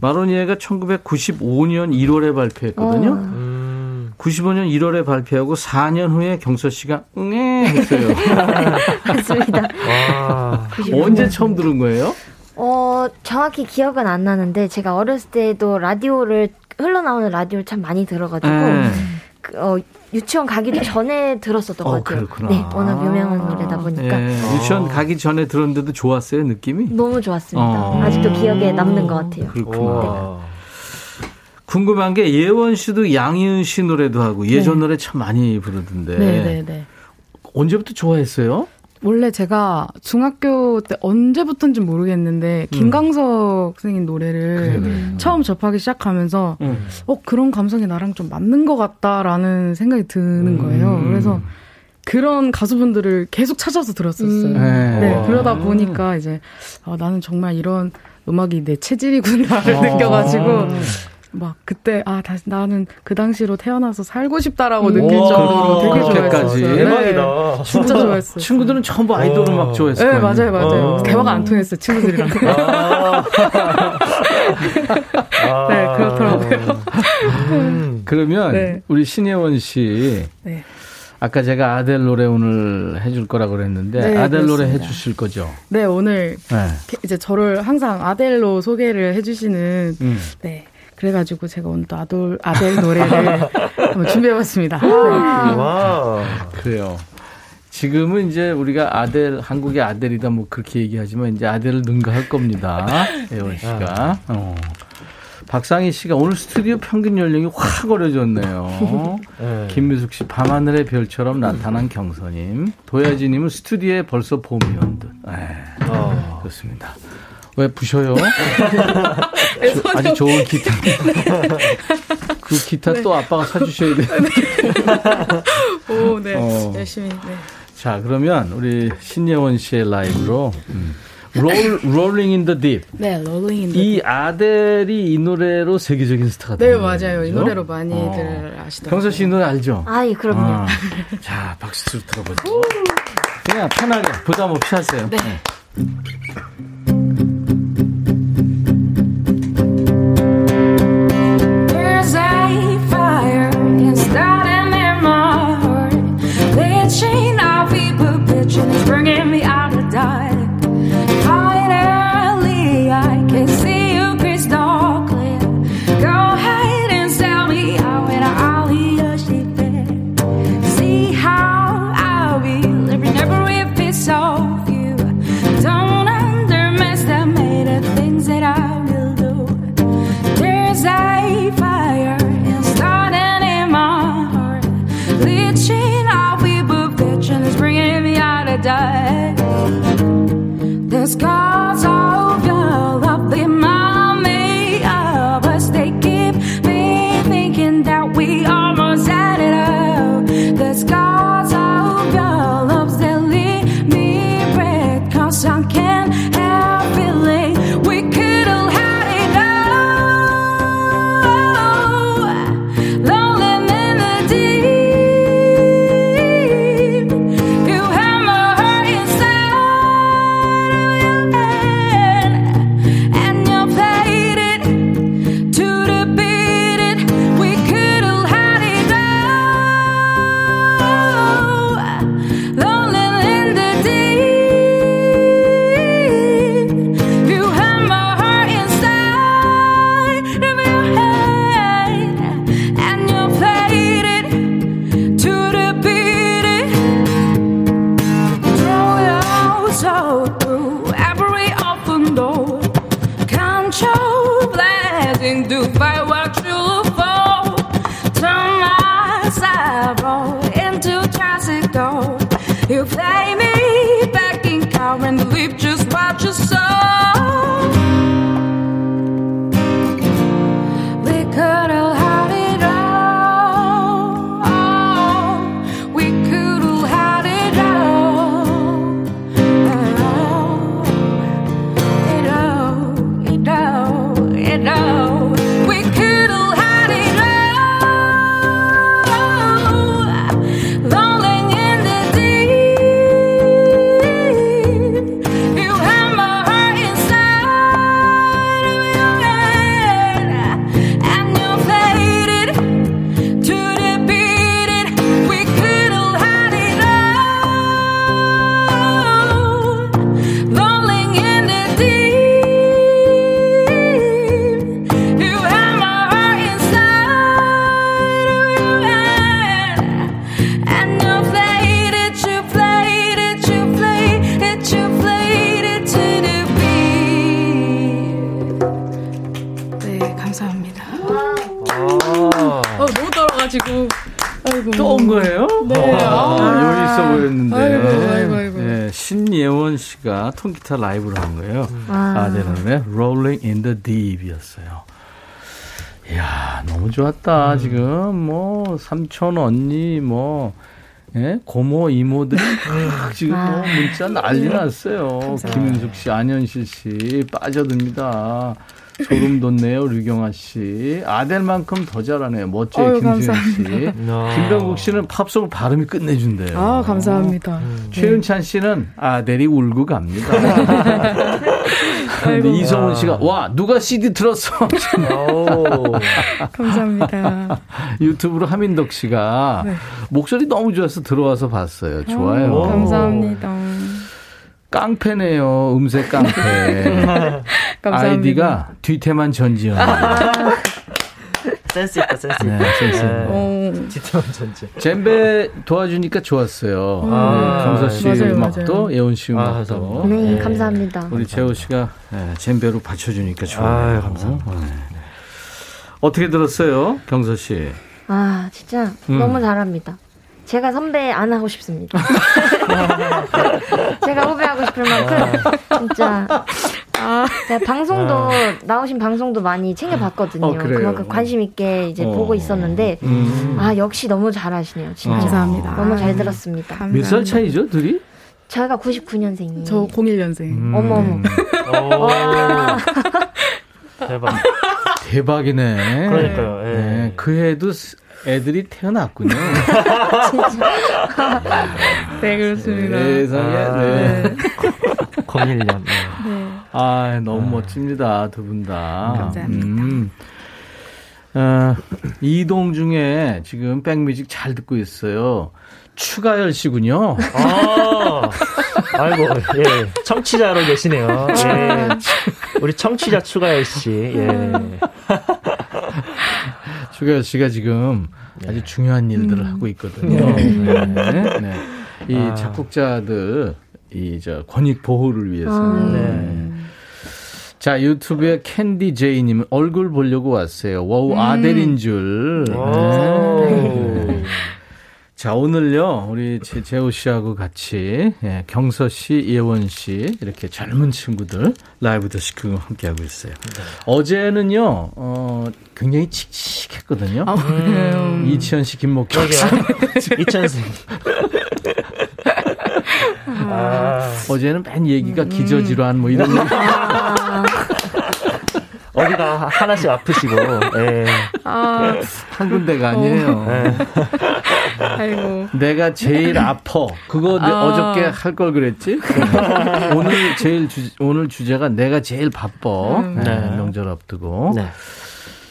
마로니에가 1995년 1월에 발표했거든요. 어. 95년 1월에 발표하고 4년 후에 경서 씨가 응애 했어요. 맞습니다. 언제 처음 들은 거예요? 어, 정확히 기억은 안 나는데 제가 어렸을 때도 라디오를 흘러나오는 라디오를 참 많이 들어가지고 음. 그, 어, 유치원 가기도 전에 들었었던 어, 것 같아요. 그렇구나. 네, 워낙 유명한 노래다 보니까. 네, 유치원 가기 전에 들었는데도 좋았어요, 느낌이? 너무 좋았습니다. 어. 아직도 기억에 남는 것 같아요. 그렇구나. 네. 궁금한 게 예원 씨도 양희은 씨 노래도 하고 예전 네. 노래 참 많이 부르던데. 네, 네, 네. 언제부터 좋아했어요? 원래 제가 중학교 때 언제부터인지 모르겠는데 음. 김광석 선생님 노래를 그래. 처음 접하기 시작하면서 음. 어 그런 감성이 나랑 좀 맞는 것 같다라는 생각이 드는 거예요. 음. 그래서 그런 가수분들을 계속 찾아서 들었었어요. 음. 네. 네. 그러다 보니까 이제 아, 나는 정말 이런 음악이 내 체질이구나를 어. 느껴가지고 막 그때 아 다시 나는 그 당시로 태어나서 살고 싶다라고 느낄 정도로 되게 좋아했어요. 대박이다. 네, 진짜 좋아했어요. 친구들은 전부 아이돌 음악 좋아했어요. 네 맞아요 맞아요. 어. 대화가 안 통했어요 친구들이랑. 아. 네 그렇더라고요. 음. 그러면 네. 우리 신혜원 씨. 네. 아까 제가 아델 노래 오늘 해줄 거라고 그랬는데 네, 아델 그렇습니다. 노래 해주실 거죠? 네 오늘 네. 이제 저를 항상 아델로 소개를 해주시는 음. 네 그래가지고 제가 오늘 또 아돌, 아델 노래를 한번 준비해봤습니다. 네. 와. 그래요. 지금은 이제 우리가 아델, 한국의 아델이다 뭐 그렇게 얘기하지만 이제 아델을 능가할 겁니다. 예원 씨가. 어. 박상희 씨가 오늘 스튜디오 평균 연령이 확 어려졌네요. 네. 김미숙 씨, 밤하늘의 별처럼 나타난 경서님. 도야지님은 스튜디오에 벌써 봄이 온 듯. 네. 어. 좋습니다. 왜 부셔요? 아주 좋은 기타. 그 기타 네. 또 아빠가 사주셔야 돼요. 오, 네. 어. 열심히. 네. 자, 그러면 우리 신예원 씨의 라이브로. 음. Roll, Rolling in the Deep. 네, Rolling in the Deep. 이 아델이 이 노래로 세계적인 스타가 네. 네, 맞아요. 이 노래로 많이들 어. 아시더라고요. 경서 씨 이 노래 알죠? 아, 예, 그럼요. 아. 자, 박수 들어보죠. 그냥 편하게 부담 없이 하세요. 네. 네. 통기타 라이브로 한 거예요. 아. 아데런의 Rolling in the Deep이었어요. 이야, 너무 좋았다. 지금 뭐 삼촌 언니 뭐 예? 고모 이모들이 막 지금 뭐 문자 난리 났어요. 김윤숙 씨, 안현실 씨 빠져듭니다. 소름 돋네요, 류경아 씨. 아델만큼 더 잘하네요. 멋져요, 김수현 씨. 김병국 씨는 팝송 발음이 끝내준대요. 아, 감사합니다. 최은찬 씨는 아델이 울고 갑니다. 근데. 이성훈 씨가 와 누가 CD 들었어? 감사합니다. 유튜브로 하민덕 씨가 네. 목소리 너무 좋아서 들어와서 봤어요. 좋아요. 오, 감사합니다. 깡패네요. 음색 깡패. 감사합니다. 아이디가 뒤태만 전지현. 센스 있다, 센스 있다. 네, 센스 있네. 어. 지태원 전지. 젬베 도와주니까 좋았어요. 아, 네, 경서 씨 맞아요, 음악도 맞아요. 예원 씨 아, 음악도. 감사합니다. 네, 감사합니다. 우리 재호 씨가 네, 젬베로 받쳐주니까 좋아요. 아유, 감사합니다. 네. 어떻게 들었어요, 경서 씨? 아, 진짜 음. 너무 잘합니다. 제가 선배 안 하고 싶습니다. 제가 후배 하고 싶을 만큼 진짜 아. 제가 방송도 나오신 방송도 많이 챙겨봤거든요. 어? 그만큼 관심 있게 이제 어. 보고 있었는데 음. 아 역시 너무 잘하시네요. 진짜 감사합니다. 너무 잘 들었습니다. 몇 살 차이죠, 둘이? 저희가 99년생이에요. 저 01년생. 음. 어머 어머. 대박. 대박이네. 그러니까요, 예. 네, 그 해도 스- 애들이 태어났군요. 네, 그렇습니다. 세상에, 아, 네. 01년. 네. 아, 너무 멋집니다. 두 분 다. 감사합니다. 음. 어, 이동 중에 지금 백뮤직 잘 듣고 있어요. 추가열 씨군요. 아, 아이고, 예. 청취자로 계시네요. 예. 우리 청취자 추가열 씨. 예. 추가열 씨가 지금 아주 중요한 일들을 하고 있거든요. 네. 네. 네. 이 아. 작곡자들 이 저 권익 보호를 위해서. 아. 네. 자 유튜브에 캔디 제이님 얼굴 보려고 왔어요. 와우 음. 아델인 줄. 오. 네. 자 오늘요 우리 제- 재호 씨하고 같이 예, 경서 씨, 예원 씨 이렇게 젊은 친구들 라이브 더 시크고 함께 하고 있어요. 어제는요 어, 굉장히 칙칙했거든요. 아, 그래요? 이치현 씨, 김목경 씨. 이천 선 아, 어제는 맨 얘기가 기저질환 뭐 이런 얘기. 어디가 하나씩 아프시고, 예. 아, 한 군데가 아니에요. 예. 아이고. 내가 제일 아파. 그거 내 아. 어저께 할 걸 그랬지? 오늘 제일 주, 오늘 주제가 내가 제일 바빠. 음. 네, 네. 명절 앞두고. 네.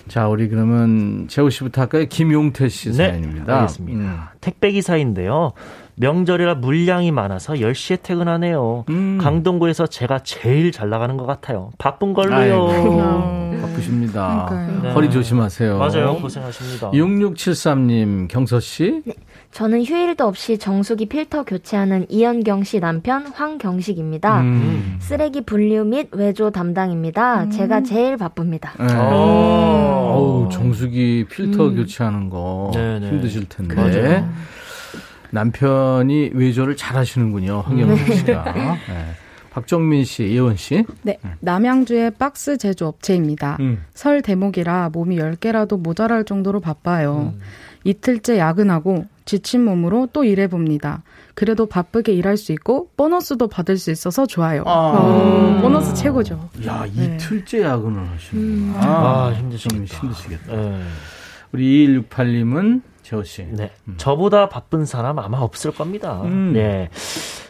자, 우리 그러면 재호 씨부터 할까요? 김용태 씨 사연입니다. 네, 알겠습니다. 택배 기사인데요. 명절이라 물량이 많아서 10시에 퇴근하네요. 음. 강동구에서 제가 제일 잘 나가는 것 같아요. 바쁜 걸로요. 아이고, 바쁘십니다. 그러니까요. 네. 허리 조심하세요. 맞아요. 고생하십니다. 6673님, 경서 씨. 저는 휴일도 없이 정수기 필터 교체하는 이현경 씨 남편 황경식입니다. 음. 쓰레기 분류 및 외조 담당입니다. 음. 제가 제일 바쁩니다. 네. 오. 어우, 정수기 필터 음. 교체하는 거 네네. 힘드실 텐데. 맞아요. 남편이 외조를 잘 하시는군요. 황경민 네. 씨가. 네. 박정민 씨, 예원 씨. 네. 남양주의 박스 제조 업체입니다. 음. 설 대목이라 몸이 10개라도 모자랄 정도로 바빠요. 음. 이틀째 야근하고 지친 몸으로 또 일해봅니다. 그래도 바쁘게 일할 수 있고 보너스도 받을 수 있어서 좋아요. 아. 어, 보너스 최고죠. 야 네. 이틀째 야근을 하시는구나. 음. 아, 힘드시겠다. 힘드시겠다. 네. 우리 2168님은 재호 씨. 네. 음. 저보다 바쁜 사람 아마 없을 겁니다. 음. 네.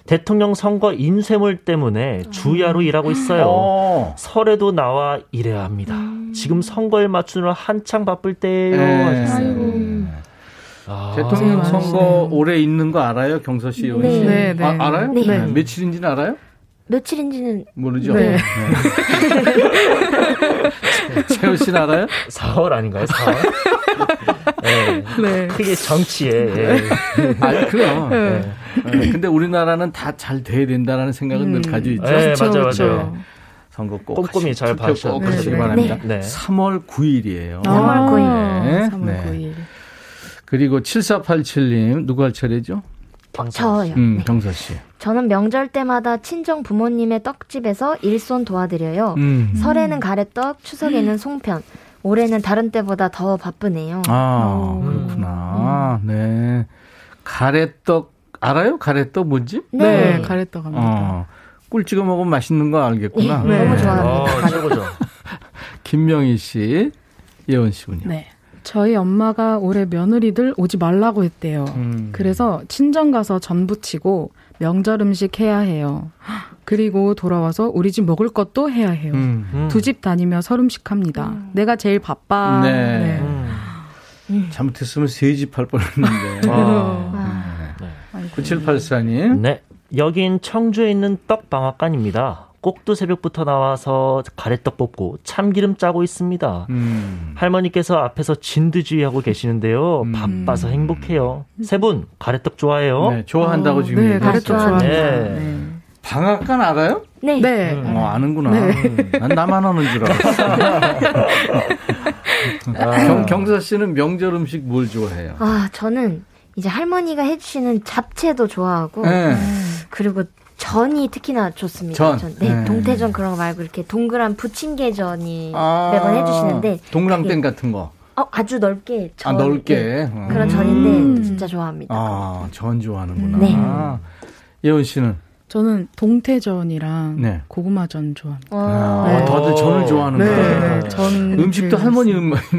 대통령 선거 인쇄물 때문에 주야로 일하고 있어요. 어. 설에도 나와 일해야 합니다. 음. 지금 선거에 맞추느라 한창 바쁠 때예요. 네. 아이고. 아, 대통령 선거 올해 있는 거 알아요, 경서 씨? 네. 네, 네. 아, 알아요? 네. 네. 며칠인지는 알아요? 며칠인지는 모르죠. 네. 네. 채호 씨는 알아요? 4월 아닌가요? 4월? 네. 네. 크게 정치에. 예. 아니, 그럼. 네. 네. 근데 우리나라는 다 잘 돼야 된다는 생각은 음. 늘 가지고 있죠. 네, 맞아요, 맞아요. 선거 꼭 꼼꼼히 잘 네. 바랍니다. 네. 3월 9일이에요. 3월 9일. 네. 3월 9일. 그리고 7487님, 누구 할 차례죠? 저요. 음, 네. 경서 씨. 저는 명절 때마다 친정 부모님의 떡집에서 일손 도와드려요. 음. 설에는 가래떡, 추석에는 송편. 올해는 다른 때보다 더 바쁘네요. 아, 오. 그렇구나. 음. 네. 가래떡 알아요? 가래떡 뭔지? 네, 네. 가래떡 합니다. 어. 꿀 찍어 먹으면 맛있는 거 알겠구나. 네, 너무 좋아합니다. 어, 최고죠. 김명희 씨, 예원 씨군요. 네. 저희 엄마가 올해 며느리들 오지 말라고 했대요. 음. 그래서 친정 가서 전 부치고 명절 음식 해야 해요. 그리고 돌아와서 우리 집 먹을 것도 해야 해요. 음. 음. 두집 다니며 설 음식 합니다. 음. 내가 제일 바빠. 네. 네. 음. 잘못했으면 세 집 할 뻔했는데. 아. 네. 9784님. 네. 여긴 청주에 있는 떡방앗간입니다. 꼭두 새벽부터 나와서 가래떡 뽑고 참기름 짜고 있습니다. 음. 할머니께서 앞에서 진드주의하고 계시는데요. 음. 바빠서 행복해요. 세 분 가래떡 좋아해요? 네, 좋아한다고 어, 지금 네, 가래떡 좋아합니다. 네. 네. 방앗간 알아요? 네. 네. 음, 어, 아는구나. 네. 난 나만 아는 줄 알았어. 아. 경, 경서 씨는 명절 음식 뭘 좋아해요? 아, 저는 이제 할머니가 해주시는 잡채도 좋아하고, 네. 그리고 전이 특히나 좋습니다. 전. 전. 네, 네, 동태전 그런 거 말고 이렇게 동그란 부침개전이 아~ 매번 해주시는데 동그랑땡 같은 거. 어, 아주 넓게 전. 아, 넓게. 네, 그런 전인데 음. 진짜 좋아합니다. 아, 전 좋아하는구나. 네. 예원 씨는 저는 동태전이랑 네. 고구마전 좋아합니다. 아, 네. 다들 전을 좋아하는구나. 네, 네. 전 음식도 할머니 입맛,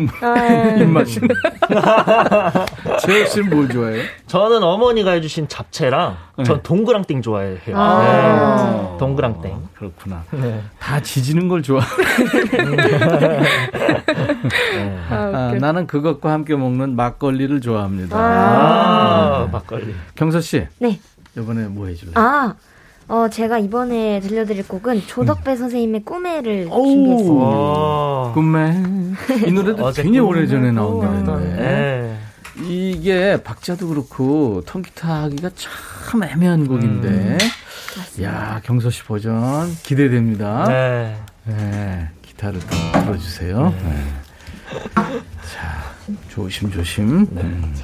입맛이. 재혁 씨는 뭘 좋아해요? 저는 어머니가 해주신 잡채랑 네. 전 동그랑땡 좋아해요. 아~ 네. 동그랑땡. 아, 그렇구나. 네. 다 지지는 걸 좋아. 아, 아, 나는 그것과 함께 먹는 막걸리를 좋아합니다. 아, 막걸리. 경서 씨. 네. 이번에 뭐 해줄래요? 아, 어, 제가 이번에 들려드릴 곡은 조덕배 음. 선생님의 꿈에를 준비했습니다. 꿈에. 이 노래도 굉장히 오래전에 나온 노래인데. 네. 이게 박자도 그렇고 통기타 하기가 참 애매한 곡인데. 음. 야 경서 씨 버전 기대됩니다. 네. 네. 기타를 좀 들어주세요. 네. 네. 자, 조심조심. 네. 음.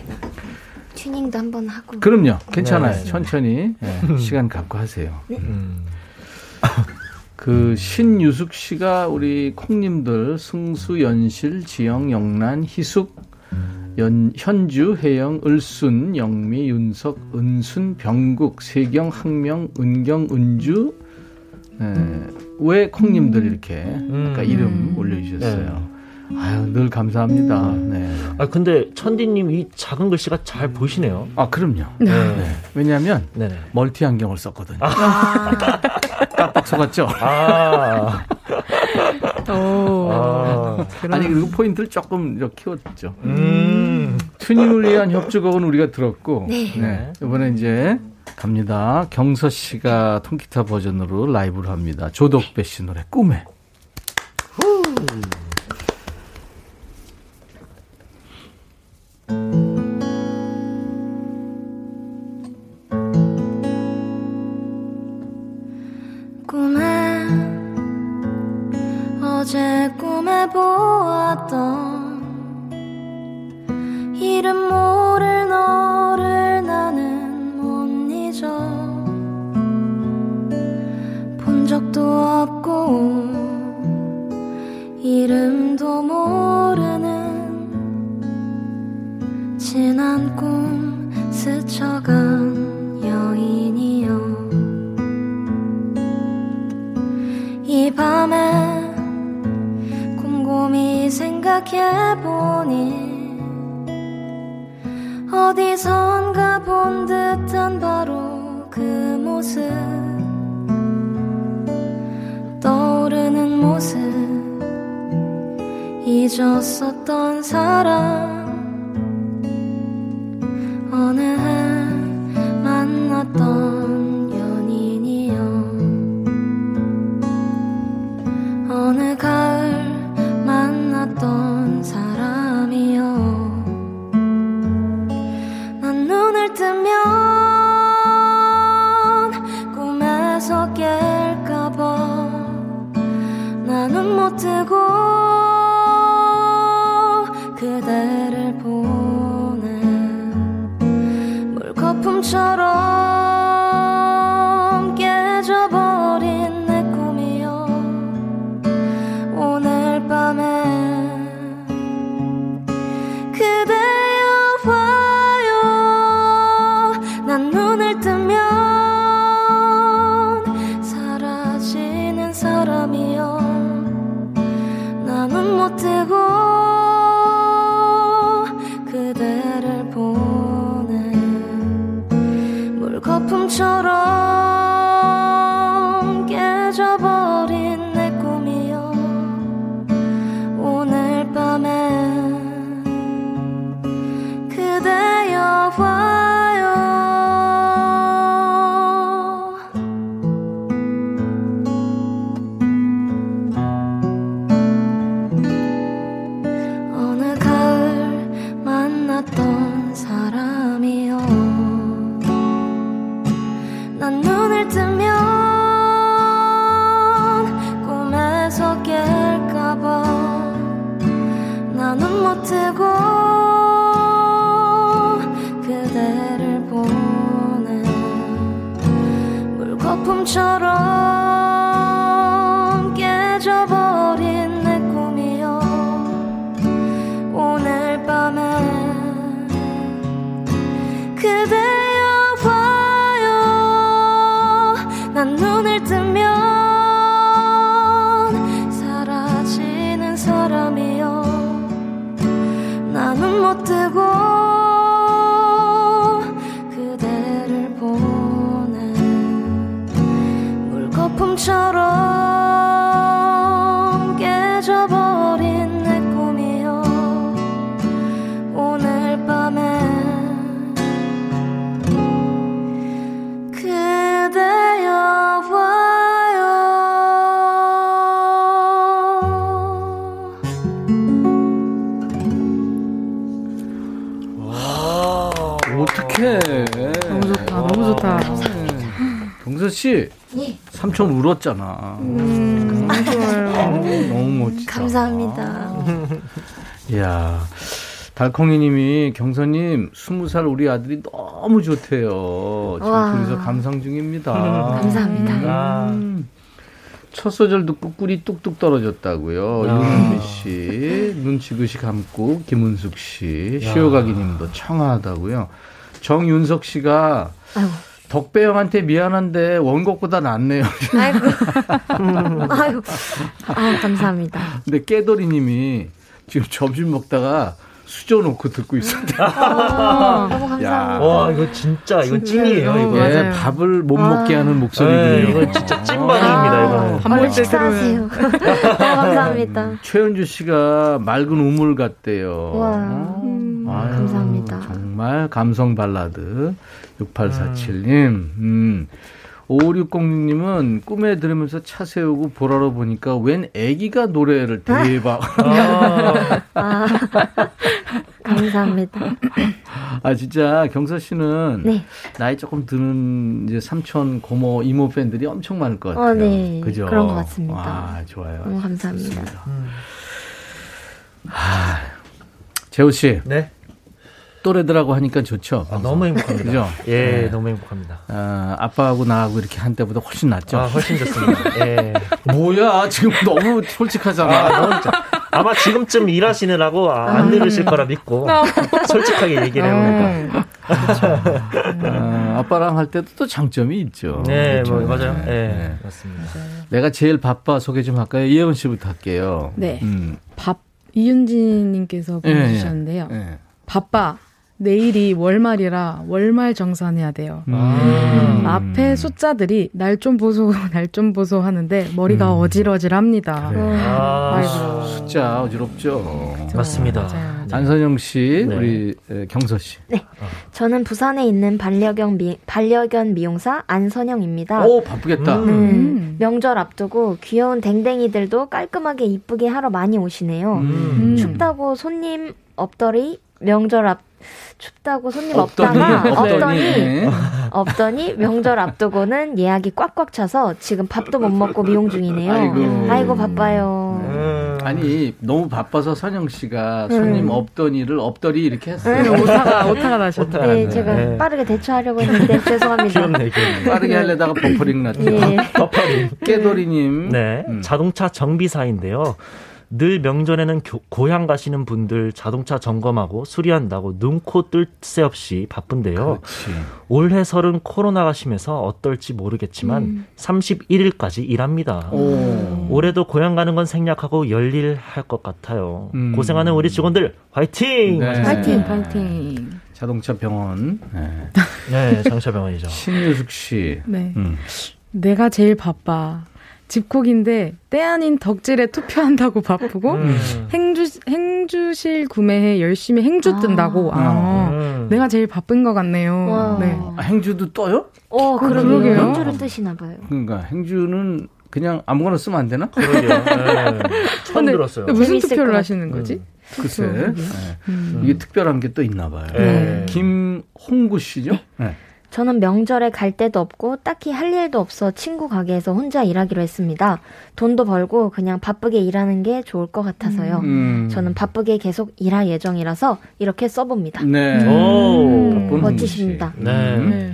튜닝도 한번 하고. 그럼요. 괜찮아요. 네. 천천히 네. 시간 갖고 하세요. 네. 음. 그 신유숙 씨가 우리 콩님들 승수, 연실, 지영, 영란, 희숙, 연, 현주, 혜영, 을순, 영미, 윤석, 은순, 병국, 세경, 학명, 은경, 은주, 에, 왜 콩님들 이렇게 음. 아까 이름 올려주셨어요. 네. 아유, 늘 감사합니다. 네. 아, 근데 천디님 이 작은 글씨가 잘 보이시네요. 아, 그럼요. 네. 네. 왜냐하면 네네. 멀티 안경을 썼거든요. 아. 깜빡 속았죠. 아. 오. 아. 아니 그리고 포인트를 조금 이렇게 키웠죠. 음. 튜닝을 위한 협주곡은 우리가 들었고, 네. 네. 이번에 이제 갑니다. 경서 씨가 통기타 버전으로 라이브를 합니다. 조덕배 씨 노래 꿈에. 후. 보았던 이름 모를 너를 나는 못 잊어. 본 적도 없고 이름도 모르는 지난 꿈 스쳐간 여인이여. 이 밤에 생각해보니 어디선가 본 듯한 바로 그 모습. 떠오르는 모습. 잊었었던 사람. 어느 해 만났던 못 뜨고 그대를 보내 물거품처럼 씨, 예. 삼촌 울었잖아. 음, 좋아요. 너무 멋지다. 감사합니다. 이야. 달콩이 님이 경서님 스무 살 우리 아들이 너무 좋대요. 와. 지금 둘이서 감상 중입니다. 감사합니다. 음. 첫 소절 듣고 꿀이 뚝뚝 떨어졌다고요. 야. 윤은미 씨, 눈 지그시 감고 김은숙 씨, 야. 시오가기 님도 청아하다고요. 정윤석 씨가 아이고. 덕배 형한테 미안한데 원곡보다 낫네요. 아이고. 아이고. 아, 감사합니다. 근데 깨돌이 님이 지금 점심 먹다가 수저 놓고 듣고 있었대. 아, 너무 감사합니다. 와, 이거 진짜, 이건 찐이에요, 이거. 예, 밥을 못 아. 먹게 하는 목소리군요. 네, 이건 진짜 찐 반응입니다, 이거는. 밥 먹을 얼른 때 식사하세요. 너무 감사합니다. 최은주 씨가 맑은 우물 같대요. 와. 아유, 감사합니다. 정말 감성 발라드. 6847님. 음. 5606님은 꿈에 들으면서 차 세우고 보라로 보니까 웬 애기가 노래를 대박. 아, 아, 감사합니다. 아, 진짜 경서 씨는 네. 나이 조금 드는 이제 삼촌, 고모, 이모 팬들이 엄청 많을 것 같아요. 어, 네. 그죠? 그런 것 같습니다. 아, 좋아요. 너무 감사합니다. 좋습니다. 아, 재호 씨. 네. 또래들하고 하니까 좋죠. 아, 너무 행복합니다. 그죠? 예, 네. 너무 행복합니다. 아, 아빠하고 나하고 이렇게 한 때보다 훨씬 낫죠. 아, 훨씬 좋습니다. 예. 뭐야, 지금 너무 솔직하잖아. 아. 아마 지금쯤 일하시느라고 아, 안 들으실 거라 믿고 솔직하게 얘기를 해보니까. 아, 아빠랑 할 때도 또 장점이 있죠. 네, 그렇죠? 뭐, 맞아요. 예, 네. 맞습니다. 내가 제일 바빠 소개 좀 할까요? 이혜원 씨부터 할게요. 네. 음. 밥 이윤진님께서 보내주셨는데요. 예, 예. 바빠. 내일이 월말이라 월말 정산해야 돼요. 음. 음. 앞에 숫자들이 날 좀 보소, 날 좀 보소 하는데 머리가 음. 어질어질합니다. 그래. 아, 아 숫자 어지럽죠. 그렇죠. 맞습니다. 맞아요. 안선영 씨, 네. 우리 경서 씨. 네, 저는 부산에 있는 반려견 미, 반려견 미용사 안선영입니다. 오 바쁘겠다. 음. 음. 명절 앞두고 귀여운 댕댕이들도 깔끔하게 이쁘게 하러 많이 오시네요. 음. 춥다고 손님 없더리 명절 앞 춥다고 손님 없더니, 없다가 없더니 네. 없더니 명절 앞두고는 예약이 꽉꽉 차서 지금 밥도 못 먹고 미용 중이네요. 아이고, 아이고 바빠요. 음. 아니 너무 바빠서 선영 씨가 손님 음. 없더니를 없더리 이렇게 했어요. 네, 오타가 오타가 나셨네. 네, 제가 네. 빠르게 대처하려고 했는데 죄송합니다. 귀엽네, 귀엽네. 빠르게 하려다가 버퍼링 났죠. 예. 버퍼링. 깨돌이님. 네, 음. 자동차 정비사인데요. 늘 명절에는 교, 고향 가시는 분들 자동차 점검하고 수리한다고 눈코 뜰 새 없이 바쁜데요. 그렇지. 올해 설은 코로나가 심해서 어떨지 모르겠지만 음. 31일까지 일합니다. 오. 올해도 고향 가는 건 생략하고 열일 할 것 같아요. 음. 고생하는 우리 직원들 화이팅! 네. 화이팅! 화이팅! 자동차 병원. 네, 네 자동차 병원이죠. 신유숙 씨. 네. 음. 내가 제일 바빠. 집콕인데 때 아닌 덕질에 투표한다고 바쁘고 음. 행주 행주실 구매해 열심히 행주 뜬다고 아, 아 음. 내가 제일 바쁜 것 같네요. 네. 아, 행주도 떠요? 어, 그러게요. 행주를 뜨시나 봐요. 그러니까 행주는 그냥 아무거나 쓰면 안 되나? 그러게요. 네. 처음 들었어요. 무슨 투표를 하시는 거지? 음. 글쎄, 네. 음. 이게 특별한 게 또 있나 봐요. 네. 김홍구 씨죠? 네. 저는 명절에 갈 데도 없고 딱히 할 일도 없어 친구 가게에서 혼자 일하기로 했습니다. 돈도 벌고 그냥 바쁘게 일하는 게 좋을 것 같아서요. 음. 저는 바쁘게 계속 일할 예정이라서 이렇게 써봅니다. 네. 음. 오, 멋지십니다. 네. 네.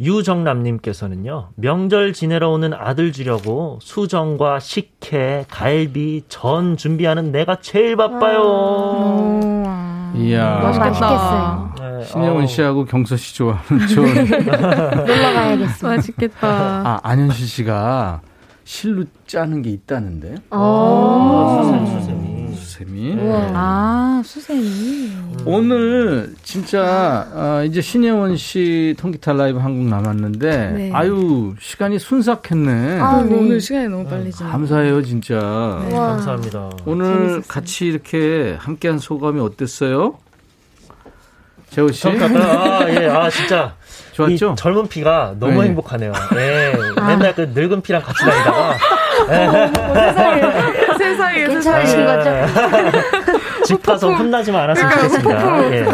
유정남님께서는요, 명절 지내러 오는 아들 주려고 수정과 식혜, 갈비, 전 준비하는 내가 제일 바빠요. 아. 이야. 맛있겠어요. 신혜원 씨하고 경서 씨 좋아하는 좋은 놀러 가야겠어. 맛있겠다. 아 안현실 씨가 실로 짜는 게 있다는데. 아, 수세미. 수세미. 아 수세미. 오늘 진짜 어, 이제 신혜원 씨 통기타 라이브 한국 남았는데 네. 아유 시간이 순삭했네. 아, 네. 오늘 시간이 너무 빨리 지나. 감사해요 진짜. 네, 감사합니다. 오늘 재밌었어요. 같이 이렇게 함께한 소감이 어땠어요? 재호 씨. 아, 예, 아, 진짜. 좋았죠? 젊은 피가 너무 네. 행복하네요. 예, 아. 맨날 그 늙은 피랑 같이 다니다가. 어, 세상에, 세상에, 괜찮으신 거죠? 집 가서 혼나지만 않았으면 좋겠습니다. 예,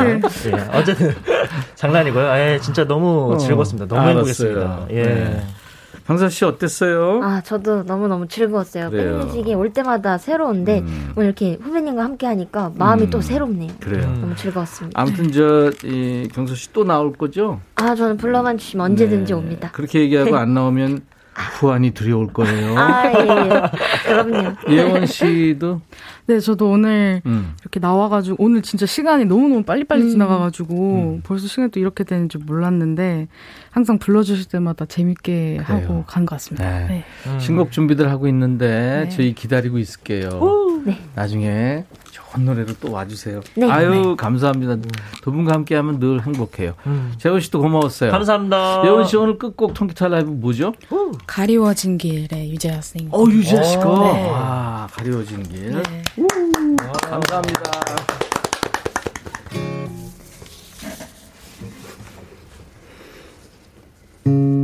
예, 어쨌든 장난이고요. 예, 진짜 너무 어, 즐거웠습니다. 너무 행복했습니다. 예. 네. 강사 씨 어땠어요? 아 저도 너무 너무 즐거웠어요. 백뮤직이 올 때마다 새로운데 음. 오늘 이렇게 후배님과 함께 하니까 마음이 음. 또 새롭네요. 그래요. 너무 즐거웠습니다. 아무튼 저 이 경서 씨 또 나올 거죠? 아 저는 불러만 주시면 언제든지 네. 옵니다. 그렇게 얘기하고 안 나오면 후환이 두려울 거예요. 아, 예, 예. 그럼요. 예원 씨도? 네, 저도 오늘 음. 이렇게 나와가지고, 오늘 진짜 시간이 너무너무 빨리빨리 음. 지나가가지고, 음. 벌써 시간이 또 이렇게 되는 줄 몰랐는데, 항상 불러주실 때마다 재밌게 그래요. 하고 간 것 같습니다. 네. 네. 음. 신곡 준비들 하고 있는데, 네. 저희 기다리고 있을게요. 오. 네. 나중에 노래로 또 와주세요. 네. 아유, 네. 감사합니다. 두 분과 함께 하면 늘 행복해요. 음. 재원 씨도 고마웠어요. 감사합니다. 예원 씨 오늘 끝곡 통기타 라이브 뭐죠? 가리워진 길의 유재하 선생님. 어, 유재하 씨가? 네. 와, 가리워진 길. 네. 감사합니다. 둘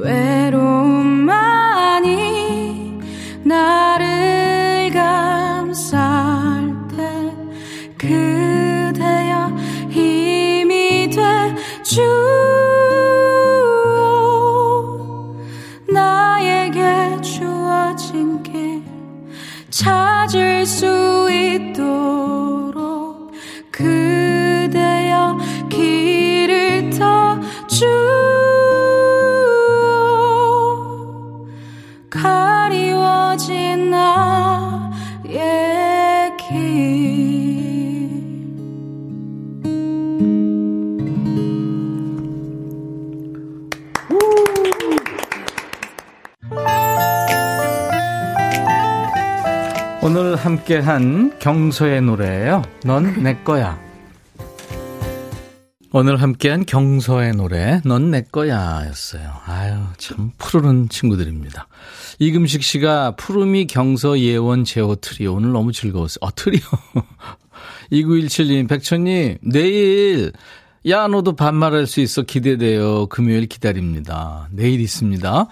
외 함께한 경서의 노래예요. 넌 내 거야. 오늘 함께한 경서의 노래 넌 내 거야였어요. 아유 참 푸르른 친구들입니다. 이금식 씨가 푸르미 경서 예원 제호 트리오 오늘 너무 즐거웠어요. 어 트리오. 2917님 백천님 내일 야 너도 반말할 수 있어 기대돼요. 금요일 기다립니다. 내일 있습니다.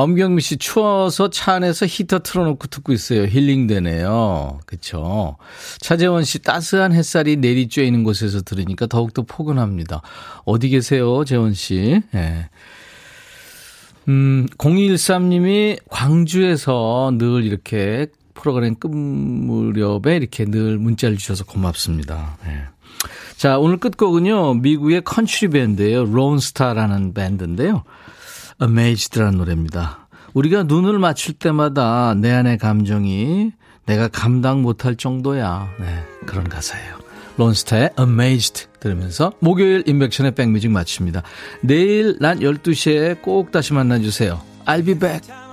엄경미 씨 추워서 차 안에서 히터 틀어놓고 듣고 있어요. 힐링되네요. 그쵸. 차재원 씨 따스한 햇살이 내리쬐 있는 곳에서 들으니까 더욱더 포근합니다. 어디 계세요, 재원 씨? 예. 네. 음, 0213님이 광주에서 늘 이렇게 프로그램 끝 무렵에 이렇게 늘 문자를 주셔서 고맙습니다. 네. 자, 오늘 끝곡은요, 미국의 컨츄리 밴드예요. 론스타라는 밴드인데요. Amazed라는 노래입니다. 우리가 눈을 맞출 때마다 내 안의 감정이 내가 감당 못할 정도야. 네, 그런 가사예요. 론스타의 Amazed 들으면서 목요일 인백션의 백뮤직 마칩니다. 내일 낮 12시에 꼭 다시 만나주세요. I'll be back.